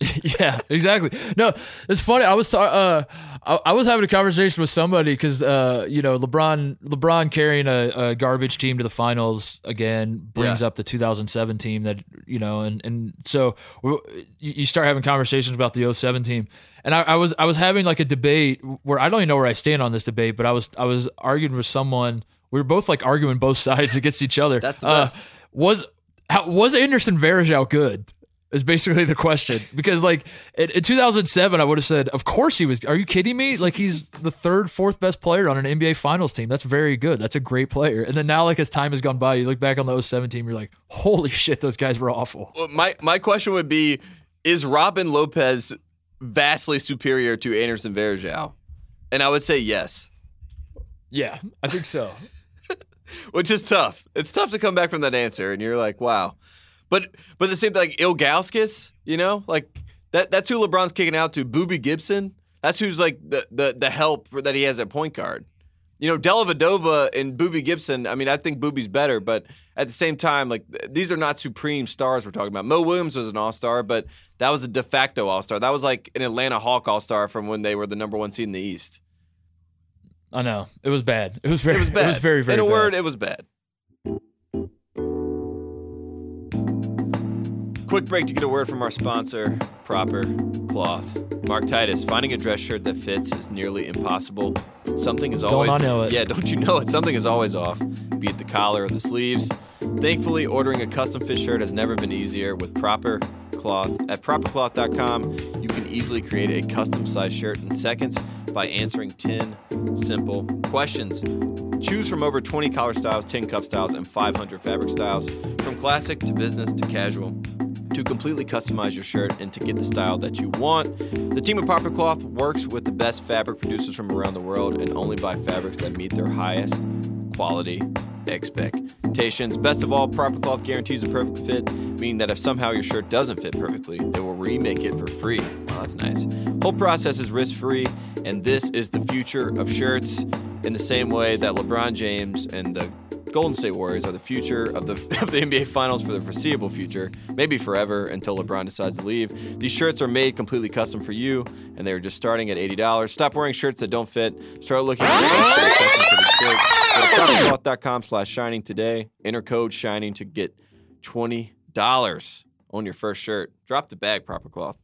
yeah, exactly. No, it's funny. I was ta- uh, I, I was having a conversation with somebody because uh, you know LeBron LeBron carrying a, a garbage team to the finals again brings Yeah. up the 2007 team that you know and and so we- you start having conversations about the 07 team. And I, I was I was having like a debate where I don't even know where I stand on this debate, but I was I was arguing with someone. We were both like arguing both sides against each other. That's the Uh, best. was how, was Anderson Varejao good? Is basically the question because like in, in 2007, I would have said, of course he was. Are you kidding me? Like he's the third, fourth best player on an NBA Finals team. That's very good. That's a great player. And then now, like as time has gone by, you look back on the 07 team, you're like, holy shit, those guys were awful. Well, my my question would be: Is Robin Lopez vastly superior to Anderson Varejao? And I would say yes, Yeah, I think so. which is tough. It's tough to come back from that answer, and you're like, wow. But but the same thing, like Ilgauskas, you know, like that that's who LeBron's kicking out to. Boobie Gibson, that's who's like the the the help that he has at point guard. You know, Dellavedova and Boobie Gibson. I mean, I think Boobie's better, but at the same time, like th- these are not supreme stars we're talking about. Mo Williams was an All Star, but that was a de facto All Star. That was like an Atlanta Hawk All Star from when they were the number one seed in the East. I know it was bad. It was very. It was bad. It was very very. In a bad. word, it was bad. Quick break to get a word from our sponsor, Proper Cloth. Mark Titus, finding a dress shirt that fits is nearly impossible. Something is Don't always I know it. Yeah, don't you know it? Something is always off, be it the collar or the sleeves. Thankfully, ordering a custom fit shirt has never been easier with Proper Cloth. At propercloth.com, you can easily create a custom size shirt in seconds by answering 10 simple questions. Choose from over 20 collar styles, 10 cuff styles, and 500 fabric styles, from classic to business to casual. To completely customize your shirt and to get the style that you want, the team at Proper Cloth works with the best fabric producers from around the world and only buy fabrics that meet their highest quality expectations. Best of all, Proper Cloth guarantees a perfect fit, meaning that if somehow your shirt doesn't fit perfectly, they will remake it for free. That's nice. Whole process is risk-free, and this is the future of shirts. In the same way that LeBron James and the Golden State Warriors are the future of the of the NBA Finals for the foreseeable future, maybe forever until LeBron decides to leave. These shirts are made completely custom for you, and they're just starting at eighty dollars. Stop wearing shirts that don't fit. Start looking are. Go to slash shining today. Enter code shining to get twenty dollars on your first shirt. Drop the bag, proper cloth.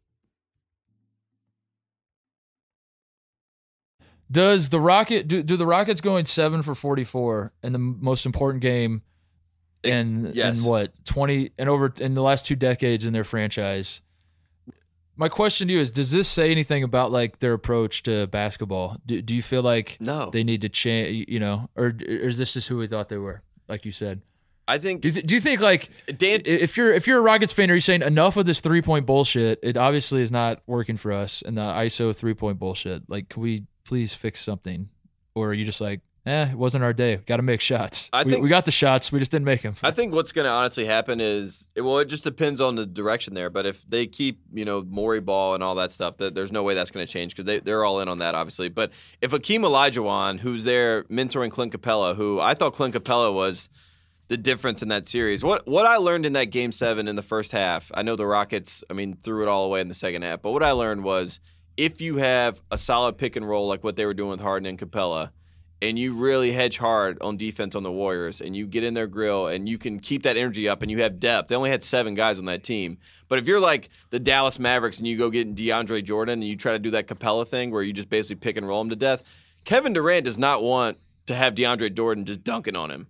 Does the Rocket do, do the Rockets going seven for forty four in the most important game in yes. in what twenty and over in the last two decades in their franchise? My question to you is: Does this say anything about like their approach to basketball? Do, do you feel like No. they need to change? You know, or, or is this just who we thought they were? Like you said, I think do you, th- do you think like Dan if you're if you're a Rockets fan, are you saying enough of this three point bullshit? It obviously is not working for us, and the ISO three point bullshit. Like, can we please fix something? Or are you just like, eh, it wasn't our day. Got to make shots. I we, think- we got the shots. We just didn't make them. I think what's going to honestly happen is, it, well, it just depends on the direction there. But if they keep, you know, Morey Ball and all that stuff, that there's no way that's going to change because they, they're all in on that, obviously. But if Akeem Olajuwon, who's there mentoring Clint Capela, who I thought Clint Capela was the difference in that series. What what I learned in that game seven in the first half, I know the Rockets, I mean, threw it all away in the second half, but what I learned was if you have a solid pick and roll like what they were doing with Harden and Capela, and you really hedge hard on defense on the Warriors, and you get in their grill, and you can keep that energy up, and you have depth. They only had seven guys on that team, but if you're like the Dallas Mavericks and you go get DeAndre Jordan and you try to do that Capela thing where you just basically pick and roll him to death, Kevin Durant does not want to have DeAndre Jordan just dunking on him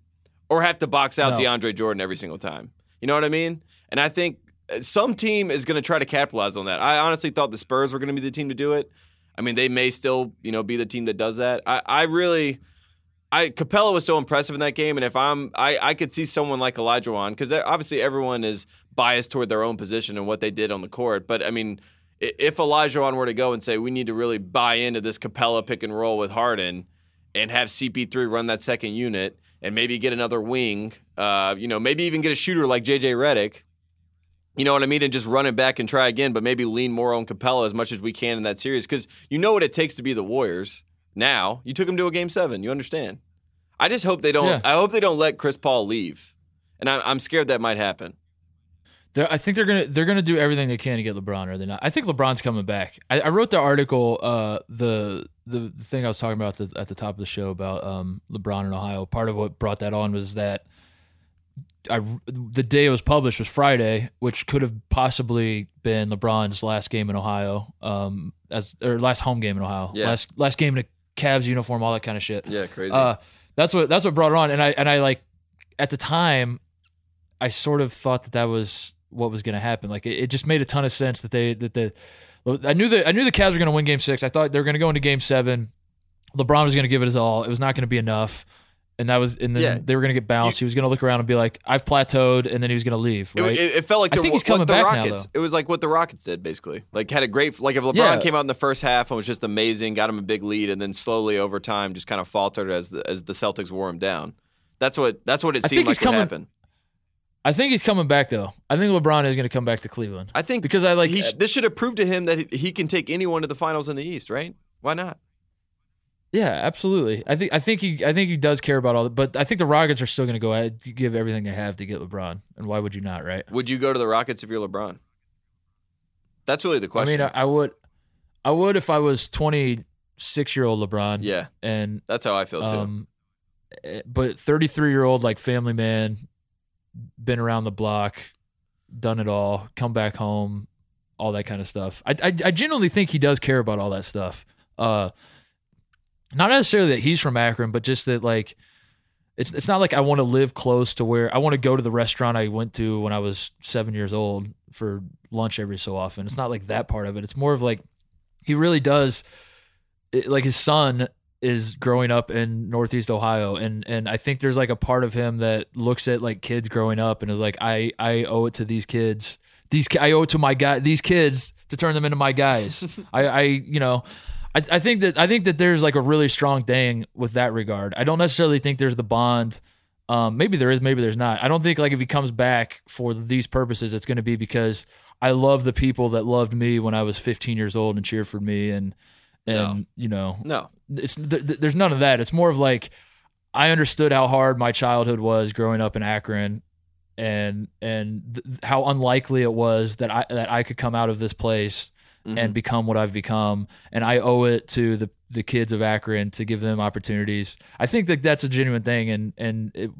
or have to box out No. DeAndre Jordan every single time. You know what I mean? And I think some team is going to try to capitalize on that. I honestly thought the Spurs were going to be the team to do it. I mean, they may still, you know, be the team that does that. I, I really, I Capela was so impressive in that game, and if I'm, I, I could see someone like Olajuwon because obviously everyone is biased toward their own position and what they did on the court. But I mean, if Olajuwon were to go and say we need to really buy into this Capela pick and roll with Harden and have CP3 run that second unit and maybe get another wing. Uh, you know, maybe even get a shooter like JJ Redick. You know what I mean? And just run it back and try again, but maybe lean more on Capela as much as we can in that series because you know what it takes to be the Warriors. Now you took them to a game seven. You understand? I just hope they don't. Yeah. I hope they don't let Chris Paul leave, and I, I'm scared that might happen. They're, I think they're gonna they're gonna do everything they can to get LeBron, or they're not. I think LeBron's coming back. I, I wrote the article, uh, the, the the thing I was talking about at the, at the top of the show about um, LeBron in Ohio. Part of what brought that on was that I the day it was published was Friday, which could have possibly been LeBron's last game in Ohio, um, as or last home game in Ohio, Yeah. last last game in a Cavs uniform, all that kind of shit. Yeah, crazy. Uh, that's what that's what brought it on, and I and I like at the time, I sort of thought that that was what was going to happen. Like it, it just made a ton of sense that they that the I knew that I knew the Cavs were going to win Game Six. I thought they were going to go into Game Seven. LeBron was going to give it his all. It was not going to be enough, and that was and then Yeah. they were going to get bounced. he was going to look around and be like, "I've plateaued," and then he was going to leave. It, Right? it, it felt like I the, think he's coming back now, Rockets. though. it was like what the Rockets did, basically. Like had a great like if LeBron Yeah. came out in the first half and was just amazing, got him a big lead, and then slowly over time just kind of faltered as the, as the Celtics wore him down. That's what that's what it I seemed like coming- happen. I think he's coming back though. I think LeBron is going to come back to Cleveland. I think because I like he uh, sh- this should have proved to him that he, he can take anyone to the finals in the East, right? Why not? Yeah, absolutely. I think I think he I think he does care about all that, but I think the Rockets are still going to go ahead give everything they have to get LeBron. And why would you not, right? Would you go to the Rockets if you're LeBron? That's really the question. I mean, I, I would I would if I was 26 year old LeBron. yeah, And that's how I feel too. um eh, but 33 year old like family man been around the block, done it all, come back home, all that kind of stuff. I I, I genuinely think he does care about all that stuff. Uh not necessarily that he's from Akron, but just that like it's it's not like I want to live close to where I want to go to the restaurant I went to when I was seven years old for lunch every so often. It's not like that part of it. It's more of like he really does it, like his son is growing up in Northeast Ohio and and I think there's like a part of him that looks at like kids growing up and is like I I owe it to these kids. These I owe it to my guy these kids to turn them into my guys. I I you know I, I think that I think that there's like a really strong thing with that regard. I don't necessarily think there's the bond. Um, maybe there is, maybe there's not. I don't think like if he comes back for these purposes, it's going to be because I love the people that loved me when I was 15 years old and cheered for me, and and No. you know, no, it's th- th- there's none of that. It's more of like I understood how hard my childhood was growing up in Akron, and and th- how unlikely it was that I that I could come out of this place Mhm. and become what I've become, and I owe it to the the kids of Akron to give them opportunities. I think that that's a genuine thing, and and it,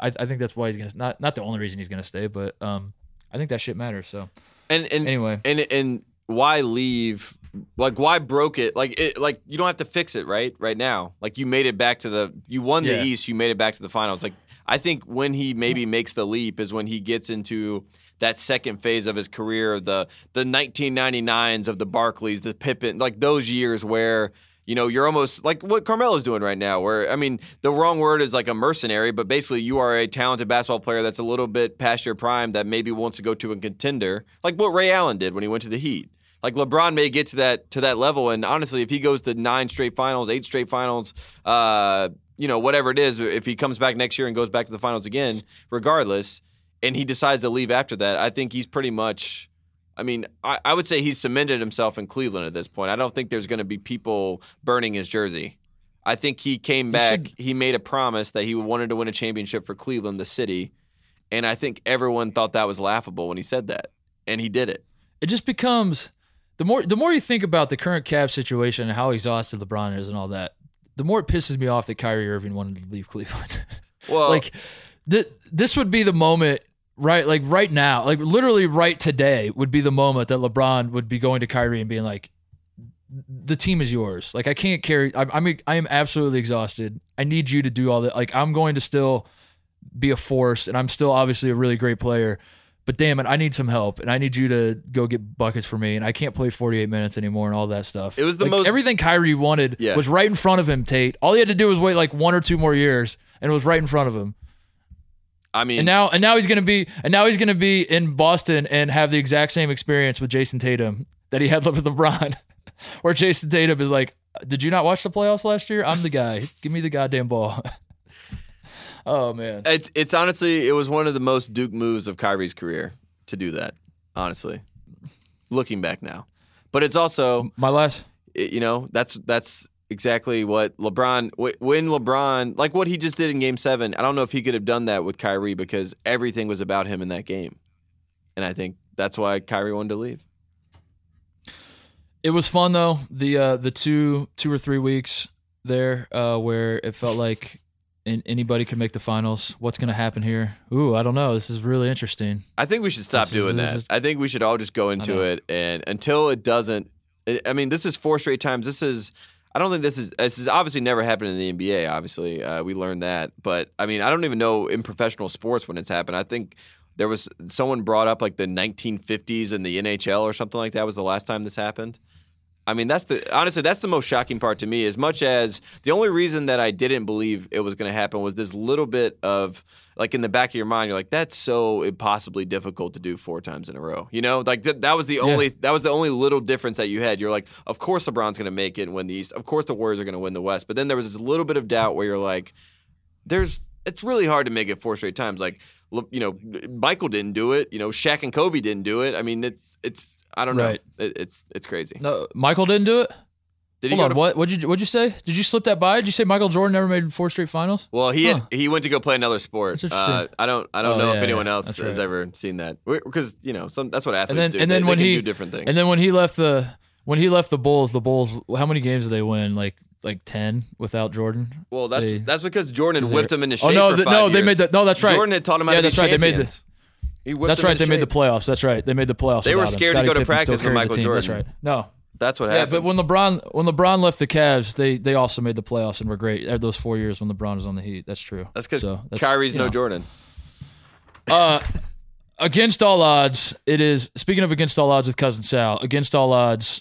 I, I think that's why he's gonna not not the only reason he's gonna stay, but um, I think that shit matters. So and and anyway, and and why leave like why broke it like it like you don't have to fix it right right now like you made it back to the you won the Yeah. east you made it back to the finals like i think when he maybe makes the leap is when he gets into that second phase of his career the the 1999s of the Barkleys the pippen like those years where you know you're almost like what carmelo's doing right now where i mean the wrong word is like a mercenary but basically you are a talented basketball player that's a little bit past your prime that maybe wants to go to a contender like what ray allen did when he went to the heat. Like LeBron may get to that to that level, and honestly, if he goes to nine straight finals, eight straight finals, uh, you know, whatever it is, if he comes back next year and goes back to the finals again, regardless, and he decides to leave after that, I think he's pretty much. I mean, I, I would say he's cemented himself in Cleveland at this point. I don't think there's going to be people burning his jersey. I think he came back. should- He made a promise that he wanted to win a championship for Cleveland, the city, and I think everyone thought that was laughable when he said that, and he did it. it just becomes the more the more you think about the current Cavs situation and how exhausted LeBron is and all that, the more it pisses me off that Kyrie Irving wanted to leave Cleveland. Well, like th- this would be the moment right like right now like literally right today would be the moment that lebron would be going to kyrie and being like the team is yours. Like i can't carry i'm i'm, I am absolutely exhausted. I need you to do all that. Like i'm going to still be a force and i'm still obviously a really great player but damn it i need some help and i need you to go get buckets for me and i can't play 48 minutes anymore and all that stuff. It was the Like, most- everything kyrie wanted Yeah. was right in front of him tate. All he had to do was wait like one or two more years and it was right in front of him I mean, and now and now he's gonna be and now he's gonna be in Boston and have the exact same experience with Jayson Tatum that he had with LeBron, where Jayson Tatum is like, "Did you not watch the playoffs last year? I'm the guy. Give me the goddamn ball." oh man. It's it's honestly it was one of the most Duke moves of Kyrie's career to do that. Honestly, looking back now, but it's also My last. it- you know that's that's exactly what LeBron wh- when LeBron like what he just did in Game Seven. I don't know if he could have done that with Kyrie because everything was about him in that game, and I think that's why Kyrie wanted to leave. It was fun though. The uh, the two two or three weeks there uh, where it felt like an- anybody could make the finals. What's going to happen here? Ooh, I don't know. This is really interesting. I think we should stop This doing this that. is- I think we should all just go into it and until it doesn't. I- I mean, this is four straight times. This is. I don't think this is. This is obviously never happened in the NBA. Obviously, uh, we learned that. But I mean, I don't even know in professional sports when it's happened. I think there was someone brought up like the 1950s in the NHL or something like that was the last time this happened. I mean, that's the honestly that's the most shocking part to me. As much as the only reason that I didn't believe it was going to happen was this little bit of like in the back of your mind, you're like, that's so impossibly difficult to do four times in a row. You know, like that, that was the only that was the only little difference that you had. You're like, of course LeBron's going to make it and win the East. Of course the Warriors are going to win the West. But then there was this little bit of doubt where you're like, there's it's really hard to make it four straight times. Like you know, Michael didn't do it. You know, Shaq and Kobe didn't do it. I mean, it's it's I don't know. Right. It, it's it's crazy. No, Michael didn't do it. Did he Hold on. to What? What'd you What'd you say? Did you slip that by? Did you say Michael Jordan never made four straight finals? Well, he had, he went to go play another sport. Uh. I don't I don't Oh, know yeah, if anyone yeah, else that's has right. ever seen that because you know some that's what athletes then- do. and then they, they when can he- do different things. And then when he left the when he left the Bulls, the Bulls. How many games did they win? Like like ten without Jordan. well, that's they- that's because Jordan whipped him into shape. Oh no, for th- five no, they made that. No, that's right. Jordan had taught him how yeah, to be that's right. They made the. Whipped That's right. They made the playoffs. That's right. They made the playoffs. They were scared to go to practice with Michael. Jordan. That's right. No. That's what Yeah, happened. Yeah, but when LeBron when LeBron left the Cavs, they they also made the playoffs and were great. Those four years when LeBron was on the Heat. That's true. that's because So, that's, Kyrie's no know. Jordan. Uh, against all odds, it is. Speaking of against all odds with cousin Sal, against all odds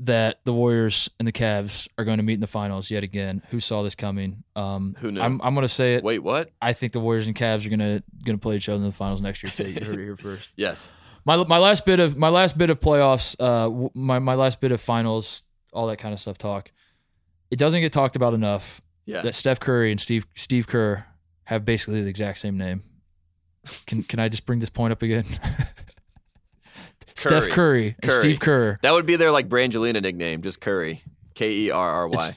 that the Warriors and the Cavs are going to meet in the finals yet again. Who saw this coming? Um, Who knew? I'm I'm going to say it. Wait, what? I think the Warriors and Cavs are going to going to play each other in the finals next year. Too. You heard it here first. Yes. My my last bit of my last bit of playoffs, uh, my my last bit of finals, all that kind of stuff. Talk. It doesn't get talked about enough Yeah. that Steph Curry and Steve Steve Kerr have basically the exact same name. Can can I just bring this point up again? Steph Curry. Curry and Curry. Steve Kerr. That would be their like Brangelina nickname, just Curry. K E R R Y.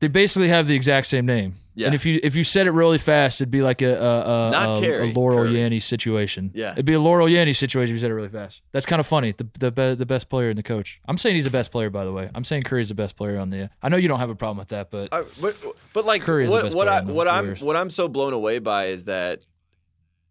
They basically have the exact same name. Yeah. And if you if you said it really fast, it'd be like a a, a, Not a, a Laurel Curry. Yanny situation. Yeah. It'd be a Laurel Yanny situation if you said it really fast. That's kind of funny. The the be, the best player and the coach. I'm saying he's the best player, by the way. I'm saying Curry's the best player on the. I know you don't have a problem with that, but Uh, but, but like Curry is the what best what player I what I'm what I'm so blown away by is that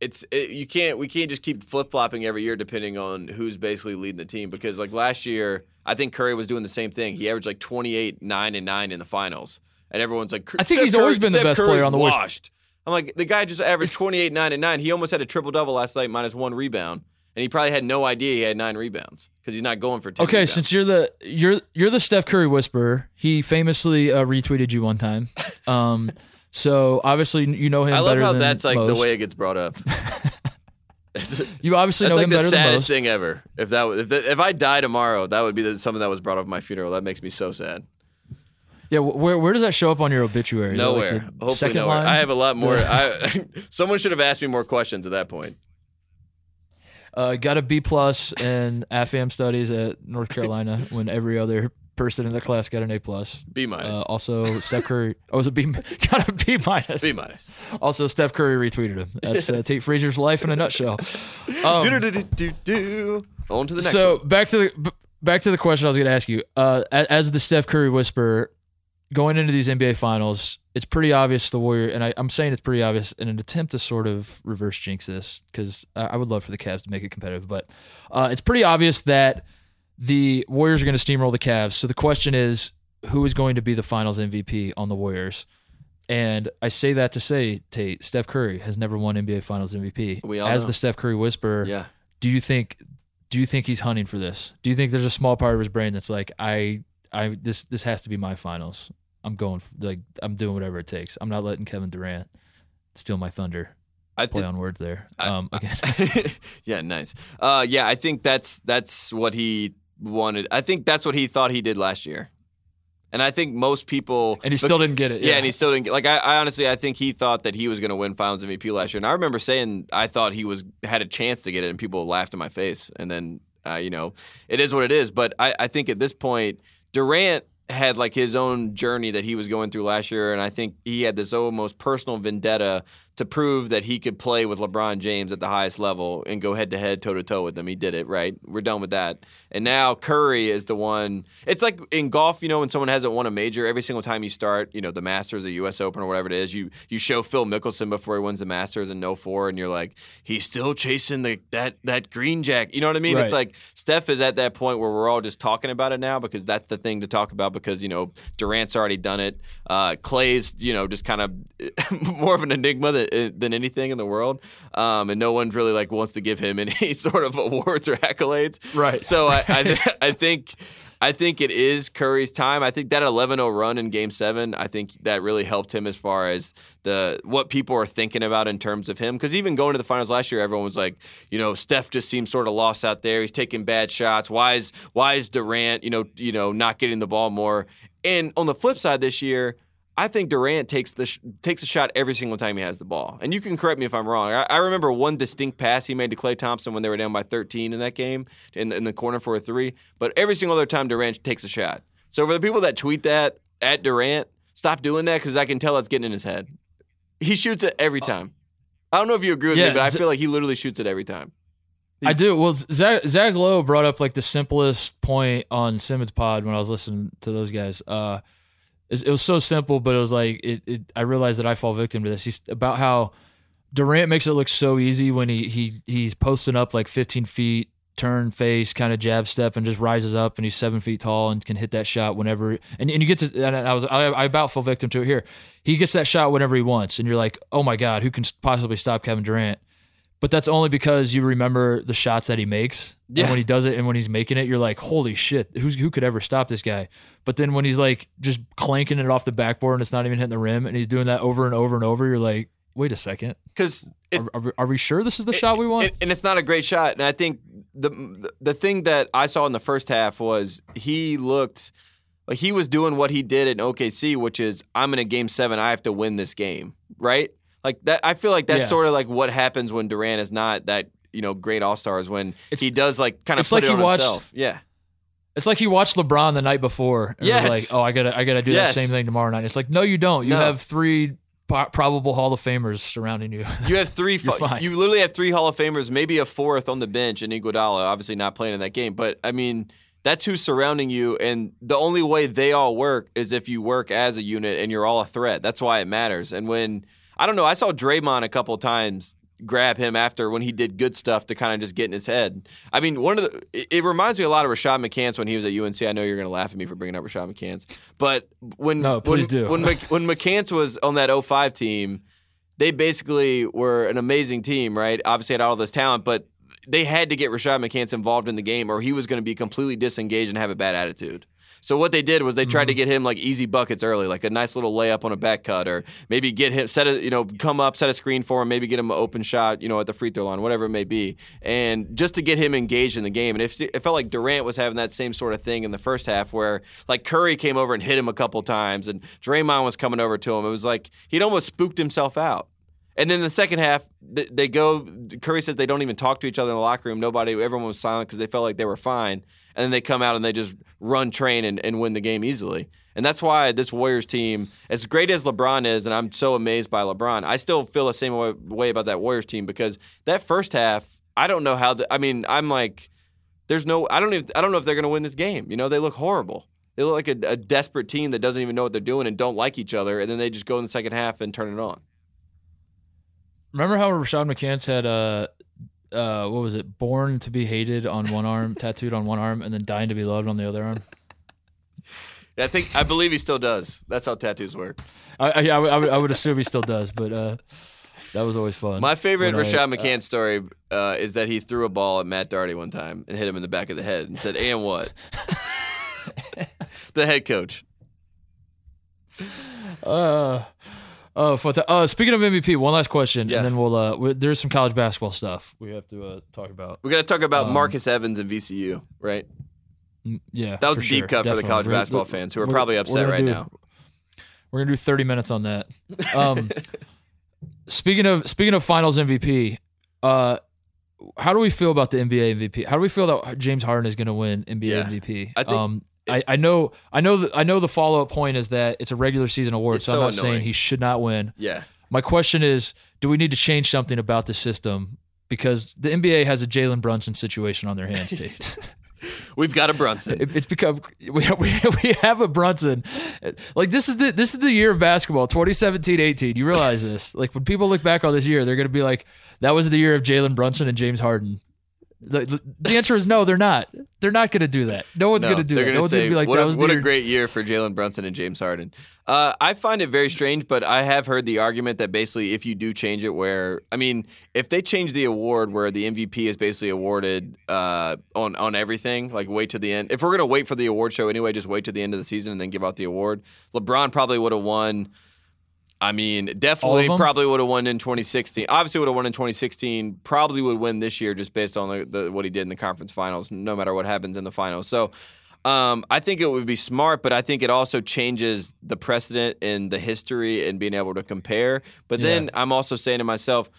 it's it, you can't we can't just keep flip flopping every year depending on who's basically leading the team because like last year I think Curry was doing the same thing. He averaged like 28 9 and 9 in the finals. And everyone's like I think "Steph he's always Curry- been the Steph best player on the Warriors." washed. I'm like the guy just averaged 28 9 and 9. He almost had a triple double last night minus 1 rebound. And he probably had no idea he had 9 rebounds cuz he's not going for 10 okay. rebounds. Since you're the you're you're the Steph Curry whisperer, he famously uh, retweeted you one time. Um, so obviously you know him. I love how than that's like the way it gets brought up. You obviously That's know like him the better than saddest most. thing ever. If that was, if, the, if I die tomorrow, that would be the, something that was brought up at my funeral. That makes me so sad. Yeah, where where does that show up on your obituary? That like Nowhere. Hopefully second nowhere. line? I have a lot more. I, someone should have asked me more questions at that point. Uh, got a B plus in AFAM studies at North Carolina when every other person in the class got an A plus. B minus. Uh, also, Steph Curry. Oh, it was a B. Got a B minus. B minus. Also, Steph Curry retweeted him. That's uh, Tate Frazier's life in a nutshell. Um, Do-do-do-do-do. On to the next so one. back to the back to the question I was going to ask you. Uh, as the Steph Curry whisperer, going into these NBA finals, it's pretty obvious the Warrior, and I, I'm saying it's pretty obvious in an attempt to sort of reverse jinx this because I, I would love for the Cavs to make it competitive, but uh, it's pretty obvious that the Warriors are going to steamroll the Cavs. So the question is, who is going to be the Finals MVP on the Warriors? And I say that to say, Tate, Steph Curry has never won NBA Finals MVP. We all As know. the Steph Curry whisperer, Yeah. do you think do you think he's hunting for this? Do you think there's a small part of his brain that's like I I this this has to be my finals. I'm going like I'm doing whatever it takes. I'm not letting Kevin Durant steal my thunder. I Play on words there. Um again. yeah, nice. Uh, yeah, I think that's that's what he wanted. I think that's what he thought he did last year. And I think most people And he still didn't get it. Yeah, and he still didn't get like I, I honestly I think he thought that he was going to win Finals MVP last year, and I remember saying I thought he was had a chance to get it, and people laughed in my face. And then uh, you know it is what it is. But I, I think at this point Durant had like his own journey that he was going through last year, and I think he had this almost personal vendetta to prove that he could play with LeBron James at the highest level and go head to head, toe to toe with him. He did it, right? We're done with that. And now Curry is the one. It's like in golf, you know, when someone hasn't won a major, every single time you start, you know, the Masters, the U.S. Open, or whatever it is, you you show Phil Mickelson before he wins the Masters in 04, and you're like, he's still chasing the that that green jack. You know what I mean? Right. It's like Steph is at that point where we're all just talking about it now because that's the thing to talk about because you know Durant's already done it. Uh, Klay's, you know, just kind of more of an enigma than, than anything in the world, um, and no one really like wants to give him any sort of awards or accolades. Right. So I, I, I think. I think it is Curry's time. I think that 11-0 run in Game Seven. I think that really helped him as far as the what people are thinking about in terms of him. Because even going to the finals last year, everyone was like, you know, Steph just seems sort of lost out there. He's taking bad shots. Why is why is Durant, you know, you know, not getting the ball more? And on the flip side, this year, I think Durant takes the sh- takes a shot every single time he has the ball. And you can correct me if I'm wrong. I, I remember one distinct pass he made to Klay Thompson when they were down by 13 in that game in, in the corner for a three. But every single other time Durant takes a shot. So for the people that tweet that at Durant, stop doing that because I can tell it's getting in his head. He shoots it every time. I don't know if you agree with Uh, Yeah, me, but I feel like he literally shoots it every time. I do. Well, Zach, Zach Lowe brought up like the simplest point on Simmons Pod when I was listening to those guys. Uh, it, was so simple, but it was like it, it. I realized that I fall victim to this. He's about how Durant makes it look so easy when he he he's posting up like 15 feet, turn face, kind of jab step, and just rises up, and he's seven feet tall and can hit that shot whenever. And, and you get to. And I was I, I about fall victim to it here. He gets that shot whenever he wants, and you're like, oh my god, who can possibly stop Kevin Durant? But that's only because you remember the shots that he makes. Yeah. And when he does it and when he's making it, you're like, holy shit, who's who could ever stop this guy? But then when he's like just clanking it off the backboard and it's not even hitting the rim and he's doing that over and over and over, you're like, wait a second. Because Are, are, we- are we sure this is the shot we want? And, and it's not a great shot. And I think the the thing that I saw in the first half was he looked like he was doing what he did in OKC, which is I'm in a game seven, I have to win this game, right? Like that. I feel like that's Yeah. sort of like what happens when Durant is not that you know great all stars when It's- he does like kind of it's put like it he on watched- himself. Yeah. It's like you watched LeBron the night before and Yes. was like, oh, I gotta, I gotta do Yes. that same thing tomorrow night. It's like, no, you don't. You No. have three po- probable Hall of Famers surrounding you. You have three. Fine. You literally have three Hall of Famers, maybe a fourth on the bench, and Iguodala obviously not playing in that game. But I mean, that's who's surrounding you, and the only way they all work is if you work as a unit and you're all a threat. That's why it matters. And when I don't know, I saw Draymond a couple times grab him after when he did good stuff to kind of just get in his head. I mean, one of the it, it reminds me a lot of Rashad McCants when he was at UNC. I know you're going to laugh at me for bringing up Rashad McCants, but when No, please when, do. when Mc, when McCants was on that 05 team they basically were an amazing team, right? Obviously had all this talent, but they had to get Rashad McCants involved in the game or he was going to be completely disengaged and have a bad attitude. So what they did was they tried to mm-hmm. get him like easy buckets early, like a nice little layup on a back cut, or maybe get him set a you know come up, set a screen for him, maybe get him an open shot, you know, at the free throw line, whatever it may be, and just to get him engaged in the game. And if it felt like Durant was having that same sort of thing in the first half, where like Curry came over and hit him a couple times, and Draymond was coming over to him, it was like he'd almost spooked himself out. And then the second half, they go. Curry says they don't even talk to each other in the locker room. Nobody, everyone was silent because they felt like they were fine. And then they come out and they just run train and, and win the game easily. And that's why this Warriors team, as great as LeBron is, and I'm so amazed by LeBron, I still feel the same way, way about that Warriors team because that first half, I don't know how. The, I mean, I'm like, there's no. I don't even. I don't know if they're going to win this game. You know, they look horrible. They look like a, a desperate team that doesn't even know what they're doing and don't like each other. And then they just go in the second half and turn it on. Remember how Rashad McCants had uh uh what was it? Born to be hated on one arm, tattooed on one arm, and then dying to be loved on the other arm. I think I believe he still does. That's how tattoos work. I I, I, would, I, would, I would assume he still does, but uh that was always fun. My favorite When I- Rashad McCann story uh, is that he threw a ball at Matt Doherty one time and hit him in the back of the head and said, "And what?" the head coach. Uh, oh, for the, uh, speaking of MVP, one last question, Yeah. and then we'll uh, we, there's some college basketball stuff we have to uh, talk about. We're gonna talk about Um, Marcus Evans and VCU, right? Mm, Yeah, That was a deep sure, cut for the college We're- basketball fans who are probably upset right do- now. We're gonna do 30 minutes on that. Um, speaking of speaking of Finals MVP, uh, how do we feel about the NBA MVP? How do we feel that James Harden is going to win NBA Yeah. MVP? I think um, I, I know I know that I know the follow up point is that it's a regular season award, It's so, I'm not annoying. saying he should not win. Yeah. My question is, do we need to change something about the system? Because the NBA has a Jalen Brunson situation on their hands, Tate. We've got a Brunson. It- it's become we have, we have, we have a Brunson. Like this is the this is the year of basketball, 2017-18. You realize this? Like when people look back on this year, they're going to be like, that was the year of Jalen Brunson and James Harden. The, the, answer is no, they're not. They're not going to do that. No one's No, going to do that. gonna No one's going to be like what, that a, was what a year. great year for Jalen Brunson and James Harden. Uh, I find it very strange, but I have heard the argument that basically, if you do change it, where I mean, if they change the award where the MVP is basically awarded uh, on on everything, like wait to the end. If we're gonna wait for the award show anyway, just wait to the end of the season and then give out the award. LeBron probably would have won. I mean, definitely probably would have won in 2016. Obviously, would have won in 2016. Probably would win this year just based on the, the, what he did in the conference finals. No matter what happens in the finals, so um, I think it would be smart, but I think it also changes the precedent in the history and being able to compare. But then Yeah. I'm also saying to myself.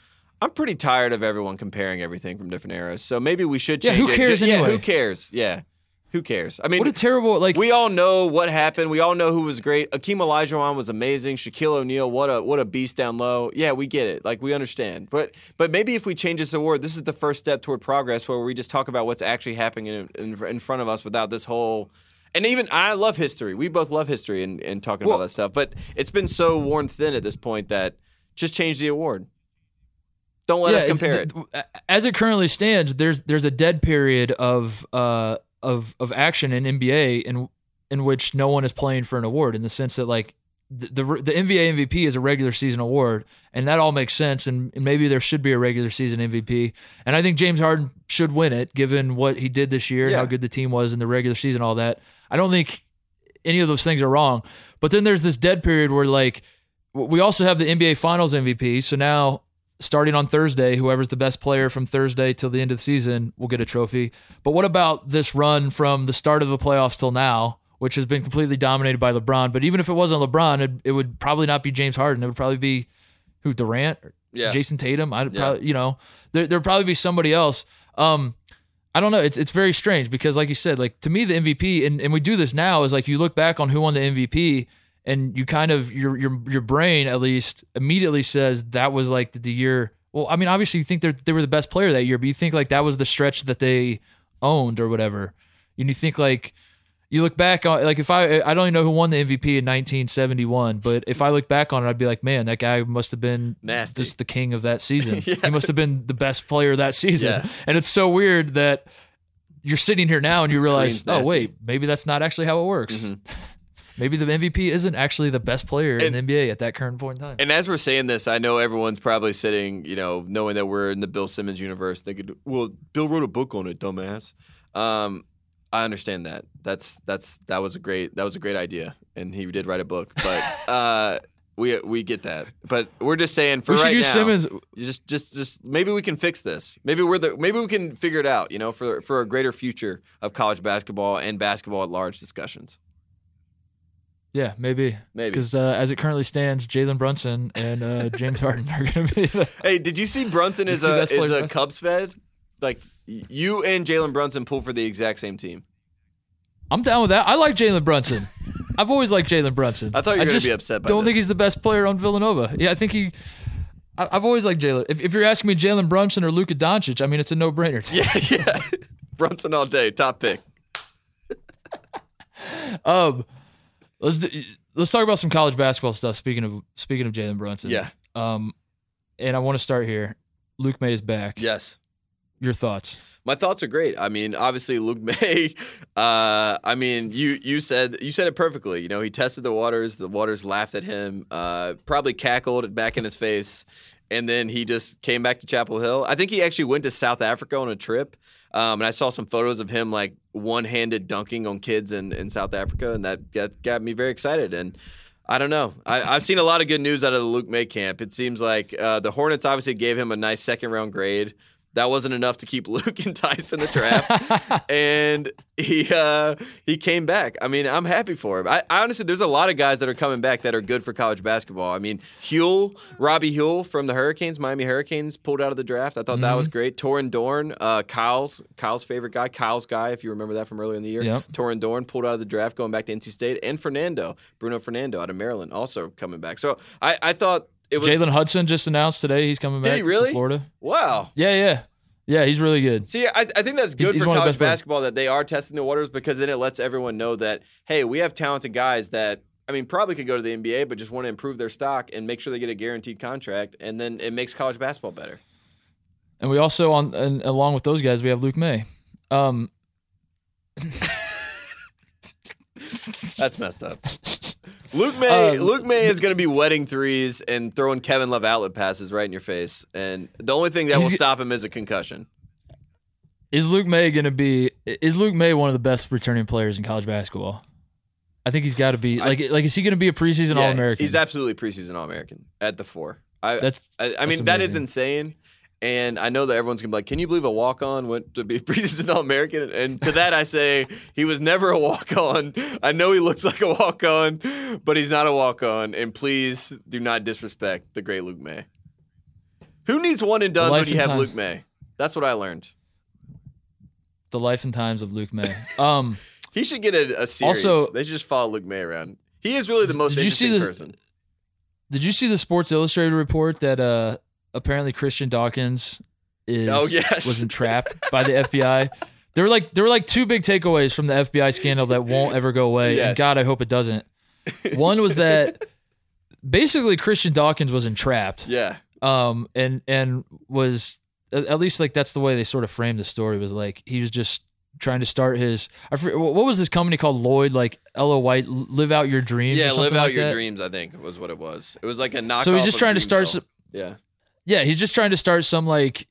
I'm pretty tired of everyone comparing everything from different eras. So maybe we should Yeah, change who it. cares Ju- Yeah, anyway? who cares? Yeah. Who cares? I mean, What a terrible like. we all know what happened. We all know who was great. Akeem Olajuwon was amazing. Shaquille O'Neal, what a what a beast down low. Yeah, we get it. Like we understand. But but maybe if we change this award, this is the first step toward progress, where we just talk about what's actually happening in in, in front of us without this whole. And even I love history. We both love history and, and talking Well- about that stuff. But it's been so worn thin at this point that just change the award. Don't let us compare it. th- As it currently stands, there's there's a dead period of uh of of action in NBA in in which no one is playing for an award in the sense that like the the, the NBA MVP is a regular season award and that all makes sense and, and maybe there should be a regular season MVP and I think James Harden should win it given what he did this year and how good the team was in the regular season all that. I don't think any of those things are wrong. But then there's this dead period where like we also have the NBA Finals MVP. So now starting on Thursday, whoever's the best player from Thursday till the end of the season will get a trophy. But what about this run from the start of the playoffs till now, which has been completely dominated by LeBron? But even if it wasn't LeBron, it, it would probably not be James Harden. It would probably be who Durant, or Yeah. Jayson Tatum. I'd Yeah. probably, you know, there there'd probably be somebody else. Um, I don't know. It's it's very strange because, like you said, like to me, the MVP, and, and we do this now, is like you look back on who won the MVP, and you kind of your your your brain at least immediately says that was like the year. Well, I mean, obviously you think they they were the best player that year, but you think like that was the stretch that they owned or whatever. And you think like you look back on like if I I don't even know who won the MVP in 1971, but if I look back on it, I'd be like, man, that guy must have been Nasty. just the king of that season. Yeah. He must have been the best player that season. Yeah. And it's so weird that you're sitting here now and you realize, oh nasty. wait, maybe that's not actually how it works. Mhm. Maybe the MVP isn't actually the best player in the NBA at that current point in time. And as we're saying this, I know everyone's probably sitting, you know, knowing that we're in the Bill Simmons universe, thinking, "Well, Bill wrote a book on it, dumbass." Um, I understand that. That's that's that was a great that was a great idea, and he did write a book. But uh, we we get that. But we're just saying for we right now, Simmons. just just just maybe we can fix this. Maybe we're the maybe we can figure it out. You know, for for a greater future of college basketball and basketball at large discussions. Yeah, maybe. Maybe. Because uh, as it currently stands, Jalen Brunson and uh, James Harden are going to be the. Hey, did you see Brunson is a is a. Cubs fed? Like you and Jalen Brunson pull for the exact same team. I'm down with that. I like Jalen Brunson. I've always liked Jalen Brunson. I thought you were gonna just be upset by Don't this. think he's the best player on Villanova. Yeah, I think he. I, I've always liked Jalen. If, if you're asking me Jalen Brunson or Luka Doncic, I mean it's a no brainer. Yeah, yeah. Brunson all day, top pick. Um, let's do, let's talk about some college basketball stuff. Speaking of speaking of Jalen Brunson, Yeah. Um, and I want to start here. Luke Maye is back. Yes. Your thoughts? My thoughts are great. I mean, obviously Luke Maye. Uh, I mean, you you said you said it perfectly. You know, he tested the waters. The waters laughed at him. Uh, probably cackled back in his face, and then he just came back to Chapel Hill. I think he actually went to South Africa on a trip. Um, and I saw some photos of him like one-handed dunking on kids in, in South Africa, and that got, got me very excited. And I don't know. I, I've seen a lot of good news out of the Luke Maye camp. It seems like uh, the Hornets obviously gave him a nice second round grade. That wasn't enough to keep Luke enticed in the draft, and he uh, he came back. I mean, I'm happy for him. I, I, honestly, there's a lot of guys that are coming back that are good for college basketball. I mean, Huell, Robbie Huell from the Hurricanes, Miami Hurricanes, pulled out of the draft. I thought mm-hmm. that was great. Torin Dorn, uh, Kyle's Kyle's favorite guy, Kyle's guy, if you remember that from earlier in the year. Yep. Torin Dorn pulled out of the draft, going back to NC State, and Fernando Bruno Fernando out of Maryland, also coming back. So I, I thought was Jalen Hudson just announced today he's coming back. Did he really? Florida. Wow. Yeah, yeah. Yeah, he's really good. See, I, I think that's good he's, for he's college basketball that they are testing the waters because then it lets everyone know that hey, we have talented guys that I mean probably could go to the NBA, but just want to improve their stock and make sure they get a guaranteed contract, and then it makes college basketball better. And we also on and along with those guys, we have Luke Maye. Um, that's messed up. Luke Maye, um, Luke Maye is going to be wedding threes and throwing Kevin Love outlet passes right in your face, and the only thing that will stop him is a concussion. Is Luke Maye going to be? Is Luke Maye one of the best returning players in college basketball? I think he's got to be. Like, I, like is he going to be a preseason yeah, All American? He's absolutely preseason All American at the four. I, I, I mean, that is insane. And I know that everyone's gonna be like, "Can you believe a walk on went to be preseason All American?" And to that, I say he was never a walk on. I know he looks like a walk on, but he's not a walk on. And please do not disrespect the great Luke Maye. Who needs one and done when you have times. Luke Maye? That's what I learned. The life and times of Luke Maye. Um, he should get a, a series. Also, they should just follow Luke Maye around. He is really the most interesting the, person. Did you see the Sports Illustrated report that uh, apparently Christian Dawkins is oh, yes. was entrapped by the FBI. There were like there were like two big takeaways from the FBI scandal that won't ever go away. Yes. And God, I hope it doesn't. One was that basically Christian Dawkins was entrapped. Yeah. Um and and was at least like that's the way they sort of framed the story was like he was just trying to start his I forget, what was this company called Lloyd like Ella White live out your dreams yeah live out like your that? dreams I think was what it was it was like a knockoff so he's just trying to start some, yeah yeah, he's just trying to start some like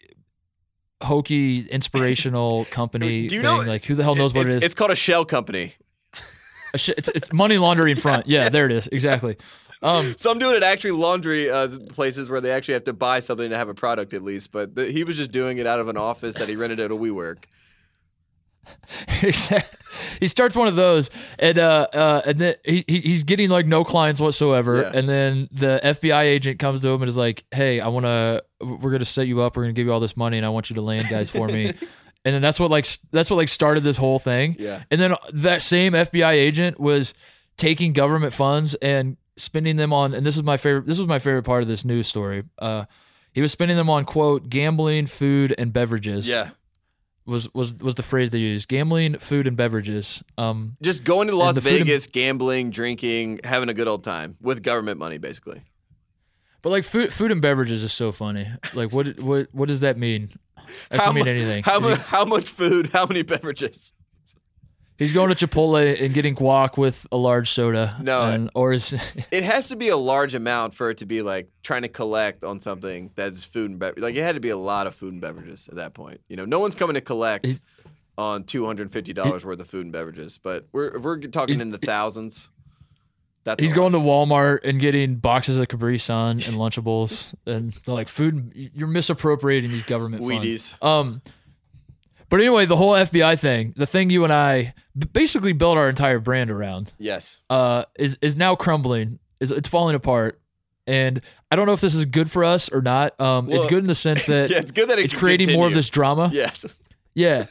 hokey inspirational company Do you thing. Know, like who the hell knows what it is? It's called a shell company. A sh- it's, it's money laundering front. Yeah, yes. there it is. Exactly. Um, so I'm doing it actually laundry uh, places where they actually have to buy something to have a product at least. But the, he was just doing it out of an office that he rented at a WeWork. he starts one of those, and uh, uh, and then he he's getting like no clients whatsoever, yeah. and then the FBI agent comes to him and is like, "Hey, I want to, we're gonna set you up, we're gonna give you all this money, and I want you to land guys for me." and then that's what like that's what like started this whole thing. Yeah. And then that same FBI agent was taking government funds and spending them on, and this is my favorite. This was my favorite part of this news story. Uh, he was spending them on quote gambling, food, and beverages. Yeah was was was the phrase they used. Gambling, food, and beverages. Um, just going to Las Vegas, and, gambling, drinking, having a good old time with government money, basically. But like food, food and beverages is so funny. Like what what what does that mean? That how, mean anything. How, how much food? How many beverages? He's going to Chipotle and getting guac with a large soda. No, and, or is it has to be a large amount for it to be like trying to collect on something that's food and beverage. Like it had to be a lot of food and beverages at that point. You know, no one's coming to collect he, on two hundred and fifty dollars worth of food and beverages, but we're we're talking in the thousands. That's he's going to Walmart and getting boxes of Capri Sun and Lunchables and like food. You're misappropriating these government Wheaties. funds. Um. But anyway, the whole FBI thing, the thing you and I basically built our entire brand around, yes, uh, is is now crumbling. Is it's falling apart, and I don't know if this is good for us or not. Um, well, it's good in the sense that yeah, it's good that it it's creating continue. more of this drama. Yes, yeah.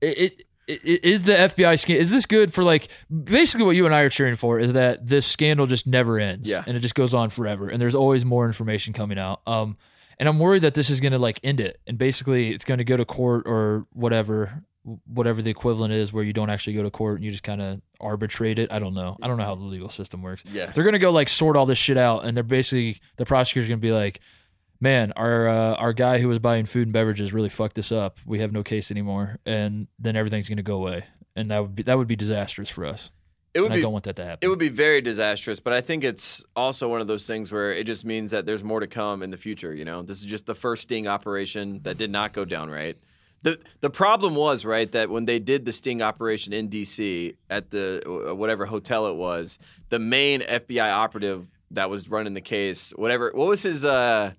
It, it, it is the FBI scandal. Is this good for like basically what you and I are cheering for? Is that this scandal just never ends, yeah, and it just goes on forever, and there's always more information coming out. Um, and I'm worried that this is going to like end it, and basically it's going to go to court or whatever, whatever the equivalent is, where you don't actually go to court and you just kind of arbitrate it. I don't know. I don't know how the legal system works. Yeah, they're going to go like sort all this shit out, and they're basically the prosecutor's going to be like, "Man, our uh, our guy who was buying food and beverages really fucked this up. We have no case anymore," and then everything's going to go away, and that would be that would be disastrous for us. It would be, I don't want that to happen. It would be very disastrous, but I think it's also one of those things where it just means that there's more to come in the future. You know, this is just the first sting operation that did not go down right. the The problem was right that when they did the sting operation in D.C. at the uh, whatever hotel it was, the main FBI operative that was running the case, whatever, what was his uh,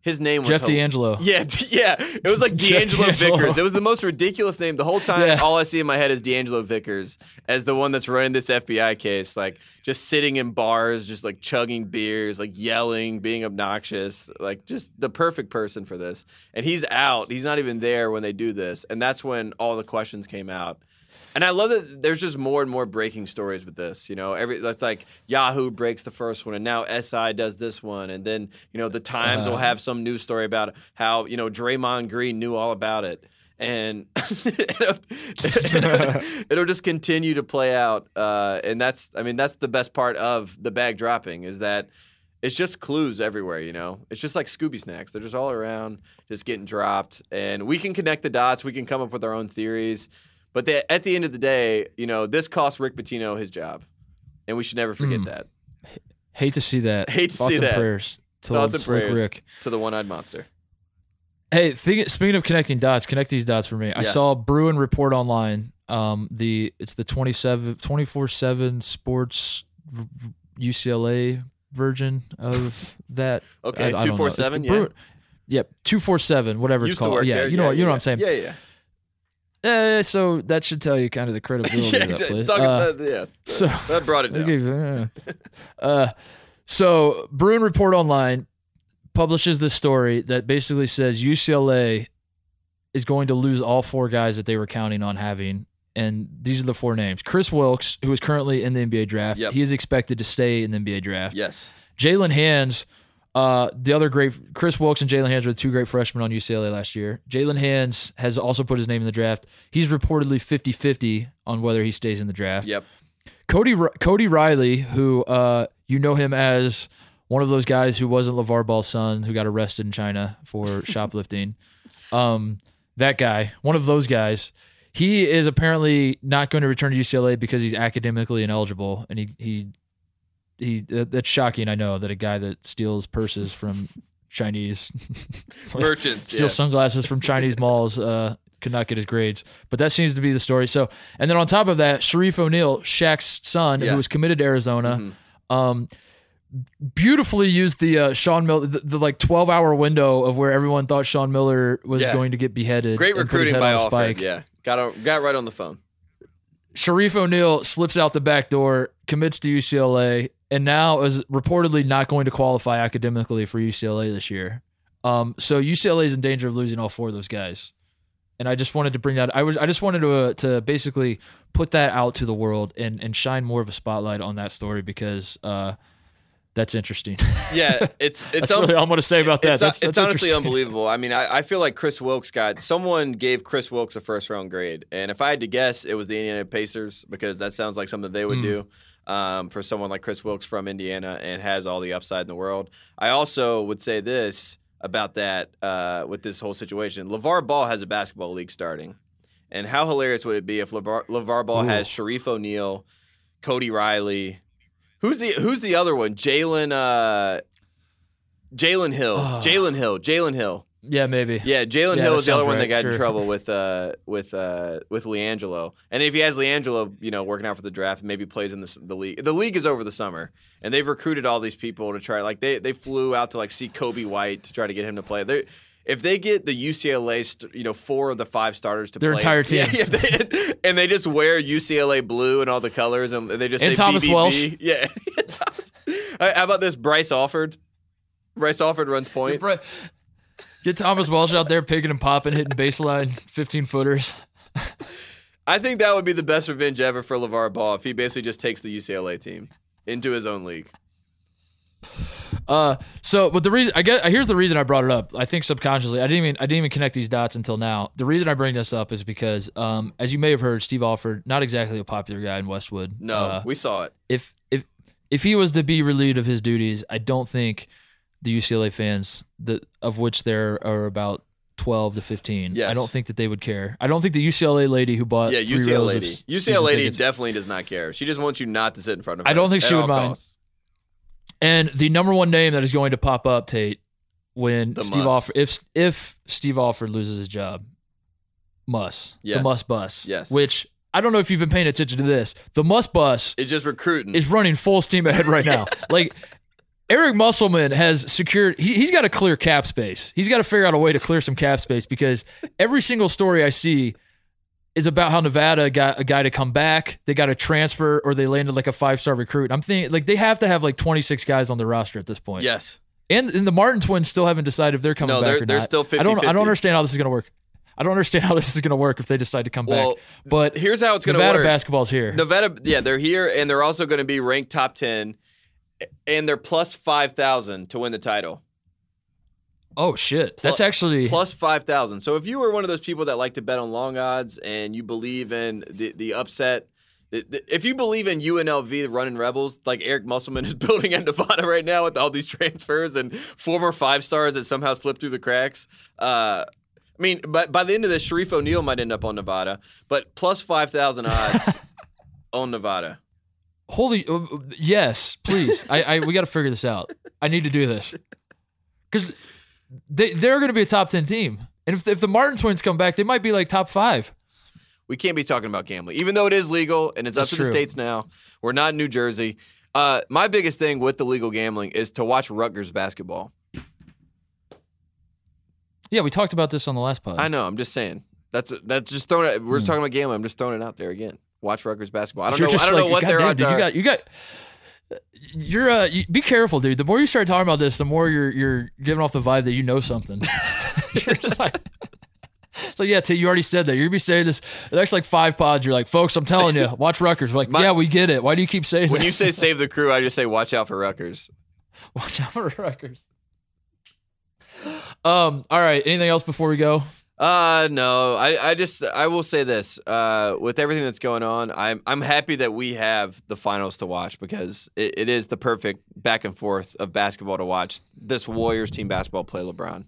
His name was Jeff hel- D'Angelo. Yeah, yeah. It was like D'Angelo D'Angelo. Vickers. It was the most ridiculous name. The whole time, Yeah. all I see in my head is D'Angelo Vickers as the one that's running this FBI case, like just sitting in bars, just like chugging beers, like yelling, being obnoxious, like just the perfect person for this. And he's out. He's not even there when they do this. And that's when all the questions came out. And I love that there's just more and more breaking stories with this. You know, every that's like Yahoo breaks the first one, and now SI does this one, and then you know the Times will Uh-huh. have some news story about how you know Draymond Green knew all about it, and it'll, it'll just continue to play out. Uh, and that's, I mean, that's the best part of the bag dropping is that it's just clues everywhere, you know? It's just like Scooby snacks. They're just all around, just getting dropped. And we can connect the dots. We can come up with our own theories. But they, at the end of the day, you know, this cost Rick Pitino his job. And we should never forget Mm. that. Hate to see that. Hate to Thoughts see and that. Prayers to Thoughts and prayers Rick. to the one eyed monster. Hey, think, speaking of connecting dots, connect these dots for me. I Yeah. saw Bruin report online. Um, the it's the 27 24/7 Sports UCLA version of that. Okay, I- I don't know. 247, yeah. Bruin- Yep, two four seven, whatever Used it's called. Yeah, there. you know, yeah, what you know yeah. what I'm saying. Yeah, yeah. Eh, so that should tell you kind of the credibility yeah, of that place. Uh, about, yeah. so- that brought it down. Uh, uh, so Bruin Report Online publishes this story that basically says UCLA is going to lose all four guys that they were counting on having. And these are the four names. Kris Wilkes, who is currently in the NBA draft, Yep. he is expected to stay in the NBA draft. Yes. Jaylen Hands, uh, the other great Kris Wilkes and Jaylen Hands were the two great freshmen on UCLA last year. Jaylen Hands has also put his name in the draft. He's reportedly 50-50 on whether he stays in the draft. Yep. Cody Cody Riley, who uh, you know him as one of those guys who wasn't LeVar Ball's son who got arrested in China for shoplifting. Um, that guy, one of those guys, he is apparently not going to return to UCLA because he's academically ineligible, and he he he. that- That's shocking. I know that a guy that steals purses from Chinese Merchants. steal yeah. sunglasses from Chinese malls uh, could not get his grades. But that seems to be the story. So, and then on top of that, Shareef O'Neal, Shaq's son, Yeah. who was committed to Arizona, Mhm. um, beautifully used the uh, Sean Miller, the, the like twelve hour window of where everyone thought Sean Miller was Yeah. going to get beheaded. Great and put his recruiting by a Alfred. spike. Yeah. Got on, got right on the phone. Shareef O'Neal slips out the back door, commits to UCLA, and now is reportedly not going to qualify academically for UCLA this year. Um, so UCLA is in danger of losing all four of those guys. And I just wanted to bring that. I was. I just wanted to uh, to basically put that out to the world and and shine more of a spotlight on that story because uh, that's interesting. Yeah, it's it's un- really all I'm going to say about that. It's, that's, it's that's honestly unbelievable. I mean, I, I feel like Kris Wilkes got someone gave Kris Wilkes a first round grade, and if I had to guess, it was the Indiana Pacers because that sounds like something they would Mm. do um, for someone like Kris Wilkes from Indiana and has all the upside in the world. I also would say this about that uh, with this whole situation: LeVar Ball has a basketball league starting, and how hilarious would it be if LeVar, LeVar Ball Ooh. has Shareef O'Neal, Cody Riley. Who's the Who's the other one? Jalen. Uh, Jalen Hill. Ah. Jalen Hill. Jalen Hill. Yeah, maybe. Yeah, Jalen Yeah, Hill is the other sounds one that right, got in trouble with uh with uh with LiAngelo. And if he has LiAngelo, you know, working out for the draft, maybe plays in the the league. The league is over the summer, and they've recruited all these people to try. Like they they flew out to like see Coby White to try to get him to play. They if they get the UCLA, st- you know, four of the five starters to Their play, entire team. yeah, they- and they just wear UCLA blue and all the colors, and they just And say Thomas BBB. Welsh. yeah. How about this, Bryce Alford? Bryce Alford runs point. Right. Get Thomas Welsh out there picking and popping, hitting baseline 15 footers. I think that would be the best revenge ever for LeVar Ball if he basically just takes the UCLA team into his own league. Uh, so, but the reason I guess here's the reason I brought it up. I think subconsciously, I didn't even I didn't even connect these dots until now. The reason I bring this up is because, um, as you may have heard, Steve Alford, not exactly a popular guy in Westwood. No, Uh, we saw it. if if if he was to be relieved of his duties, I don't think the UCLA fans, that of which there are about twelve to fifteen, Yes. I don't think that they would care. I don't think the UCLA lady who bought Yeah, UCLA lady. UCLA lady tickets- definitely does not care. She just wants you not to sit in front of her. I don't think she would mind. costs. And the number one name that is going to pop up, Tate, when The Steve. Alford, if if Steve Alford loses his job, Muss, Yes. the Muss bus, Yes. Which I don't know if you've been paying attention to this. The Muss bus is just recruiting. is running full steam ahead right now. like Eric Musselman has secured. He, he's got to clear cap space. He's got to figure out a way to clear some cap space because every single story I see is about how Nevada got a guy to come back. They got a transfer or they landed like a five star recruit. I'm thinking like they have to have like 26 guys on the roster at this point. Yes. And, and the Martin twins still haven't decided if they're coming No, back they're- or they're not. still I don't. I 50-50. don't understand how this is going to work. I don't understand how this is going to work if they decide to come Well, back. But Here's how it's going to work. Nevada basketball's here. Nevada, yeah, they're here, and they're also going to be ranked top ten, and they're plus five thousand to win the title. oh shit, that's actually Plus five thousand. So if you were one of those people that like to bet on long odds and you believe in the the upset. the- the- If you believe in UNLV running Rebels, like Eric Musselman is building at Nevada right now with all these transfers and former five stars that somehow slipped through the cracks, uh, I mean, but by the end of this, Shareef O'Neal might end up on Nevada, but plus five thousand odds on Nevada. Holy uh, yes, please. I, I we got to figure this out. I need to do this because they they're going to be a top ten team, and if if the Martin twins come back, they might be like top five. We can't be talking about gambling, even though it is legal and it's up That's to true. the states now. We're not in New Jersey. Uh, my biggest thing with the legal gambling is to watch Rutgers basketball. Yeah, we talked about this on the last pod. I know. I'm just saying. That's that's just throwing it. We're just talking about gambling. I'm just throwing it out there again. Watch Rutgers basketball. I don't. You're know. I don't know like, what their "Goddamn, odds dude. You got you got. You're uh, you, be careful, dude. The more you start talking about this, the more you're you're giving off the vibe that you know something. you're just like, so yeah, T, you already said that. You're gonna be saying this the next like five pods. You're like, folks, I'm telling you, watch Rutgers. We're like, My- yeah, we get it. Why do you keep saying when that? you say save the crew, I just say watch out for Rutgers. Watch out for Rutgers. Um. All right. Anything else before we go? Uh no, I, I just I will say this. Uh with everything that's going on, I'm I'm happy that we have the finals to watch because it, it is the perfect back and forth of basketball to watch. This Warriors team basketball play LeBron.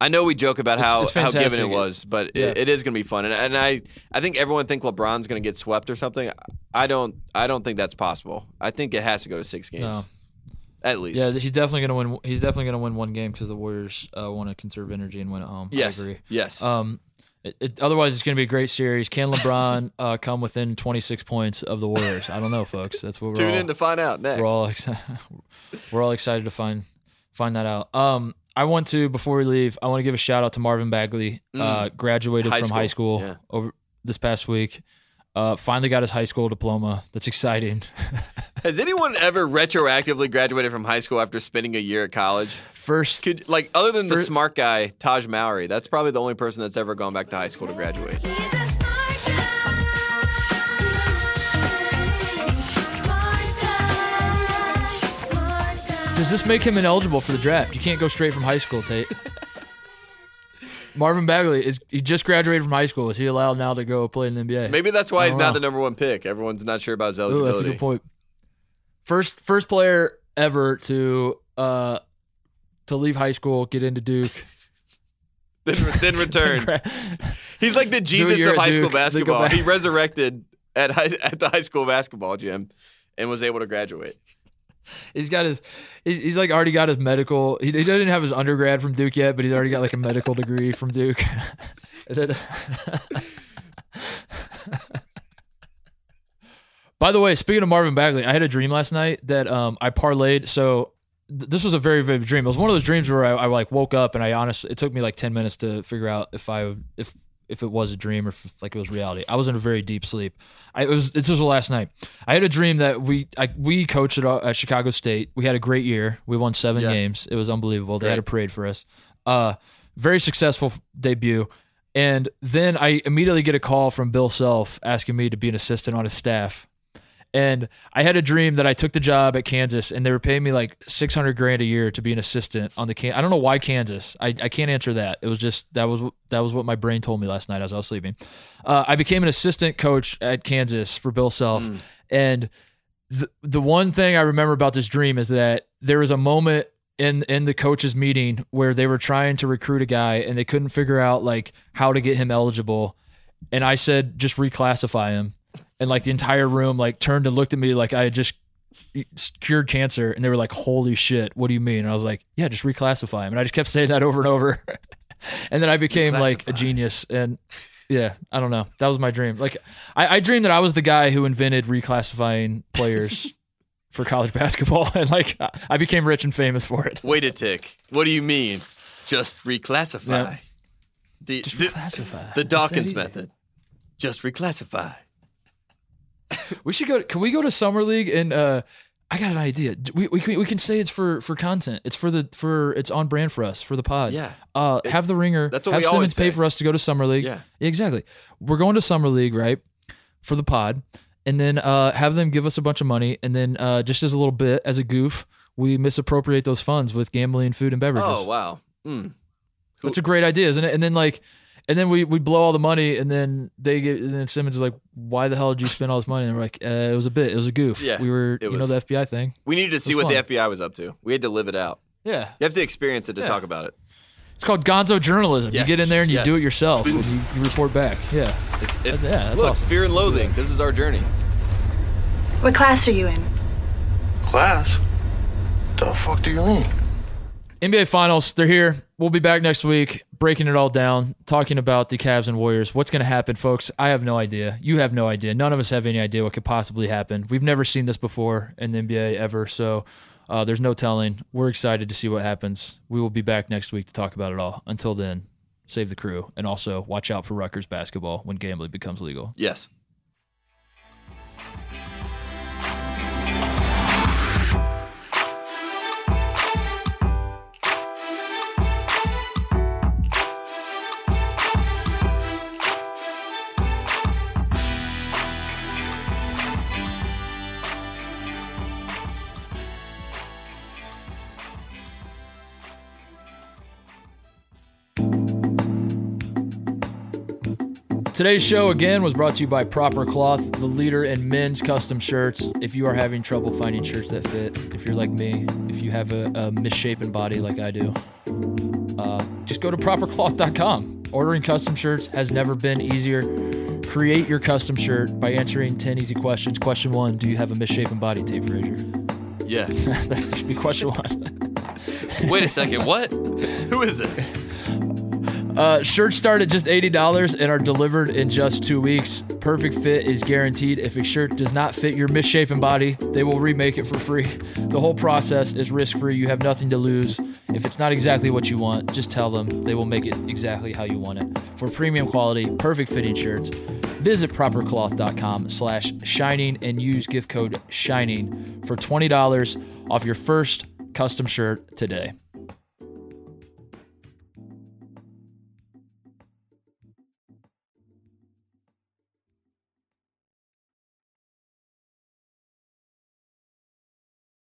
I know we joke about how, it's how given it was, but Yeah. it, it is going to be fun, and, and I I think everyone think LeBron's going to get swept or something. I don't I don't think that's possible. I think it has to go to six games, No. At least. Yeah, he's definitely gonna win. He's definitely gonna win one game because the Warriors uh, want to conserve energy and win at home. Yes. I agree. Yes. Um, it, it, otherwise, it's going to be a great series. Can LeBron uh, come within 26 points of the Warriors? I don't know, folks. That's what we're Tune all, in to find out next. we're all excited. we're all excited to find find that out. Um, I want to before we leave, I want to give a shout out to Marvin Bagley. Uh, graduated Mm. High from high school school, yeah. over this past week. Uh, finally got his high school diploma. That's exciting. Has anyone ever retroactively graduated from high school after spending a year at college? First, Could like other than the smart guy Tahj Mowry, that's probably the only person that's ever gone back to high school to graduate. He's a smart guy. Smart guy. Smart guy. Does this make him ineligible for the draft? You can't go straight from high school, Tate. Marvin Bagley is he just graduated from high school. Is he allowed now to go play in the NBA? Maybe that's why he's don't the number one pick. Everyone's not sure about his Ooh, eligibility. that's a good point. First first player ever to uh to leave high school, get into Duke. Then, then return. he's like the Jesus of high school Duke, go basketball. He resurrected at high, at the high school basketball gym and was able to graduate. He's got his he's, like already got his medical. He, he doesn't have his undergrad from Duke yet, but he's already got like a medical degree from Duke. By the way, speaking of Marvin Bagley, I had a dream last night that um, I parlayed. So th- this was a very vivid dream. It was one of those dreams where I, I like woke up and I honestly, it took me like ten minutes to figure out if I if if it was a dream or if like it was reality. I was in a very deep sleep. I it was this was last night. I had a dream that we I, we coached at, uh, at Chicago State. We had a great year. We won seven Yeah. games. It was unbelievable. They had a parade for us. Uh, very successful debut. And then I immediately get a call from Bill Self asking me to be an assistant on his staff. And I had a dream that I took the job at Kansas and they were paying me like 600 grand a year to be an assistant on the can I don't know why Kansas. I, I can't answer that. It was just that was what- that was what my brain told me last night as I was sleeping. Uh, I became an assistant coach at Kansas for Bill Self. And the the one thing I remember about this dream is that there was a moment in in the coaches meeting where they were trying to recruit a guy and they couldn't figure out like how to get him eligible and I said just reclassify him and like the entire room like turned and looked at me like I had just cured cancer and they were like holy shit what do you mean and I was like yeah just reclassify him and I just kept saying that over and over and then I became like a genius and yeah I don't know that was my dream like I, I dreamed that I was the guy who invented reclassifying players for college basketball, and like I became rich and famous for it. Wait a tick. What do you mean? Just reclassify. Yeah. The, Just reclassify. the that Dawkins method. Just reclassify. We should go. Can we go to summer league and? uh I got an idea. We, we can we can say it's for for content. It's for the for it's on brand for us for the pod. Yeah. Uh, have the ringer. that's what have we always Simmons pay for us to go to summer league. Yeah. exactly. We're going to summer league, right? For the pod, and then uh, have them give us a bunch of money, and then uh, just as a little bit as a goof, we misappropriate those funds with gambling, food, and beverages. Oh wow. Mm. It's a great idea, isn't it? And then like, and then we we blow all the money, and then they get, and then Simmons is like, "Why the hell did you spend all this money?" And we're like, uh, "It was a bit. It was a goof. Yeah, we were, it you know, the FBI thing. We needed to see what fun. the FBI was up to. We had to live it out. Yeah, You have to experience it to Yeah. talk about it. it's called Gonzo journalism. Yes, You get in there and you yes. do it yourself, and you, you report back. Yeah, It's it, Yeah, that's look, awesome. fear and loathing. This is our journey. What class are you in? Class? The fuck do you mean? NBA Finals. They're here. We'll be back next week, breaking it all down, talking about the Cavs and Warriors. What's going to happen, folks? I have no idea. You have no idea. None of us have any idea what could possibly happen. We've never seen this before in the NBA ever, so uh, there's no telling. We're excited to see what happens. We will be back next week to talk about it all. Until then, save the crew, and also watch out for Rutgers basketball when gambling becomes legal. Yes. Today's show again was brought to you by Proper Cloth, the leader in men's custom shirts. If you are having trouble finding shirts that fit, if you're like me, if you have a, a misshapen body like I do, uh, just go to propercloth.com. Ordering custom shirts has never been easier. Create your custom shirt by answering 10 easy questions. Question one Do you have a misshapen body, Tate Frazier? Yes. that should be question one. Wait a second. What? Who is this? Uh, shirts start at just $80 and are delivered in just two weeks. Perfect fit is guaranteed. If a shirt does not fit your misshapen body, they will remake it for free. The whole process is risk free. You have nothing to lose. If it's not exactly what you want, just tell them. They will make it exactly how you want it. For premium quality, perfect fitting shirts, visit propercloth.com slash shining and use gift code shining for $20 off your first custom shirt today.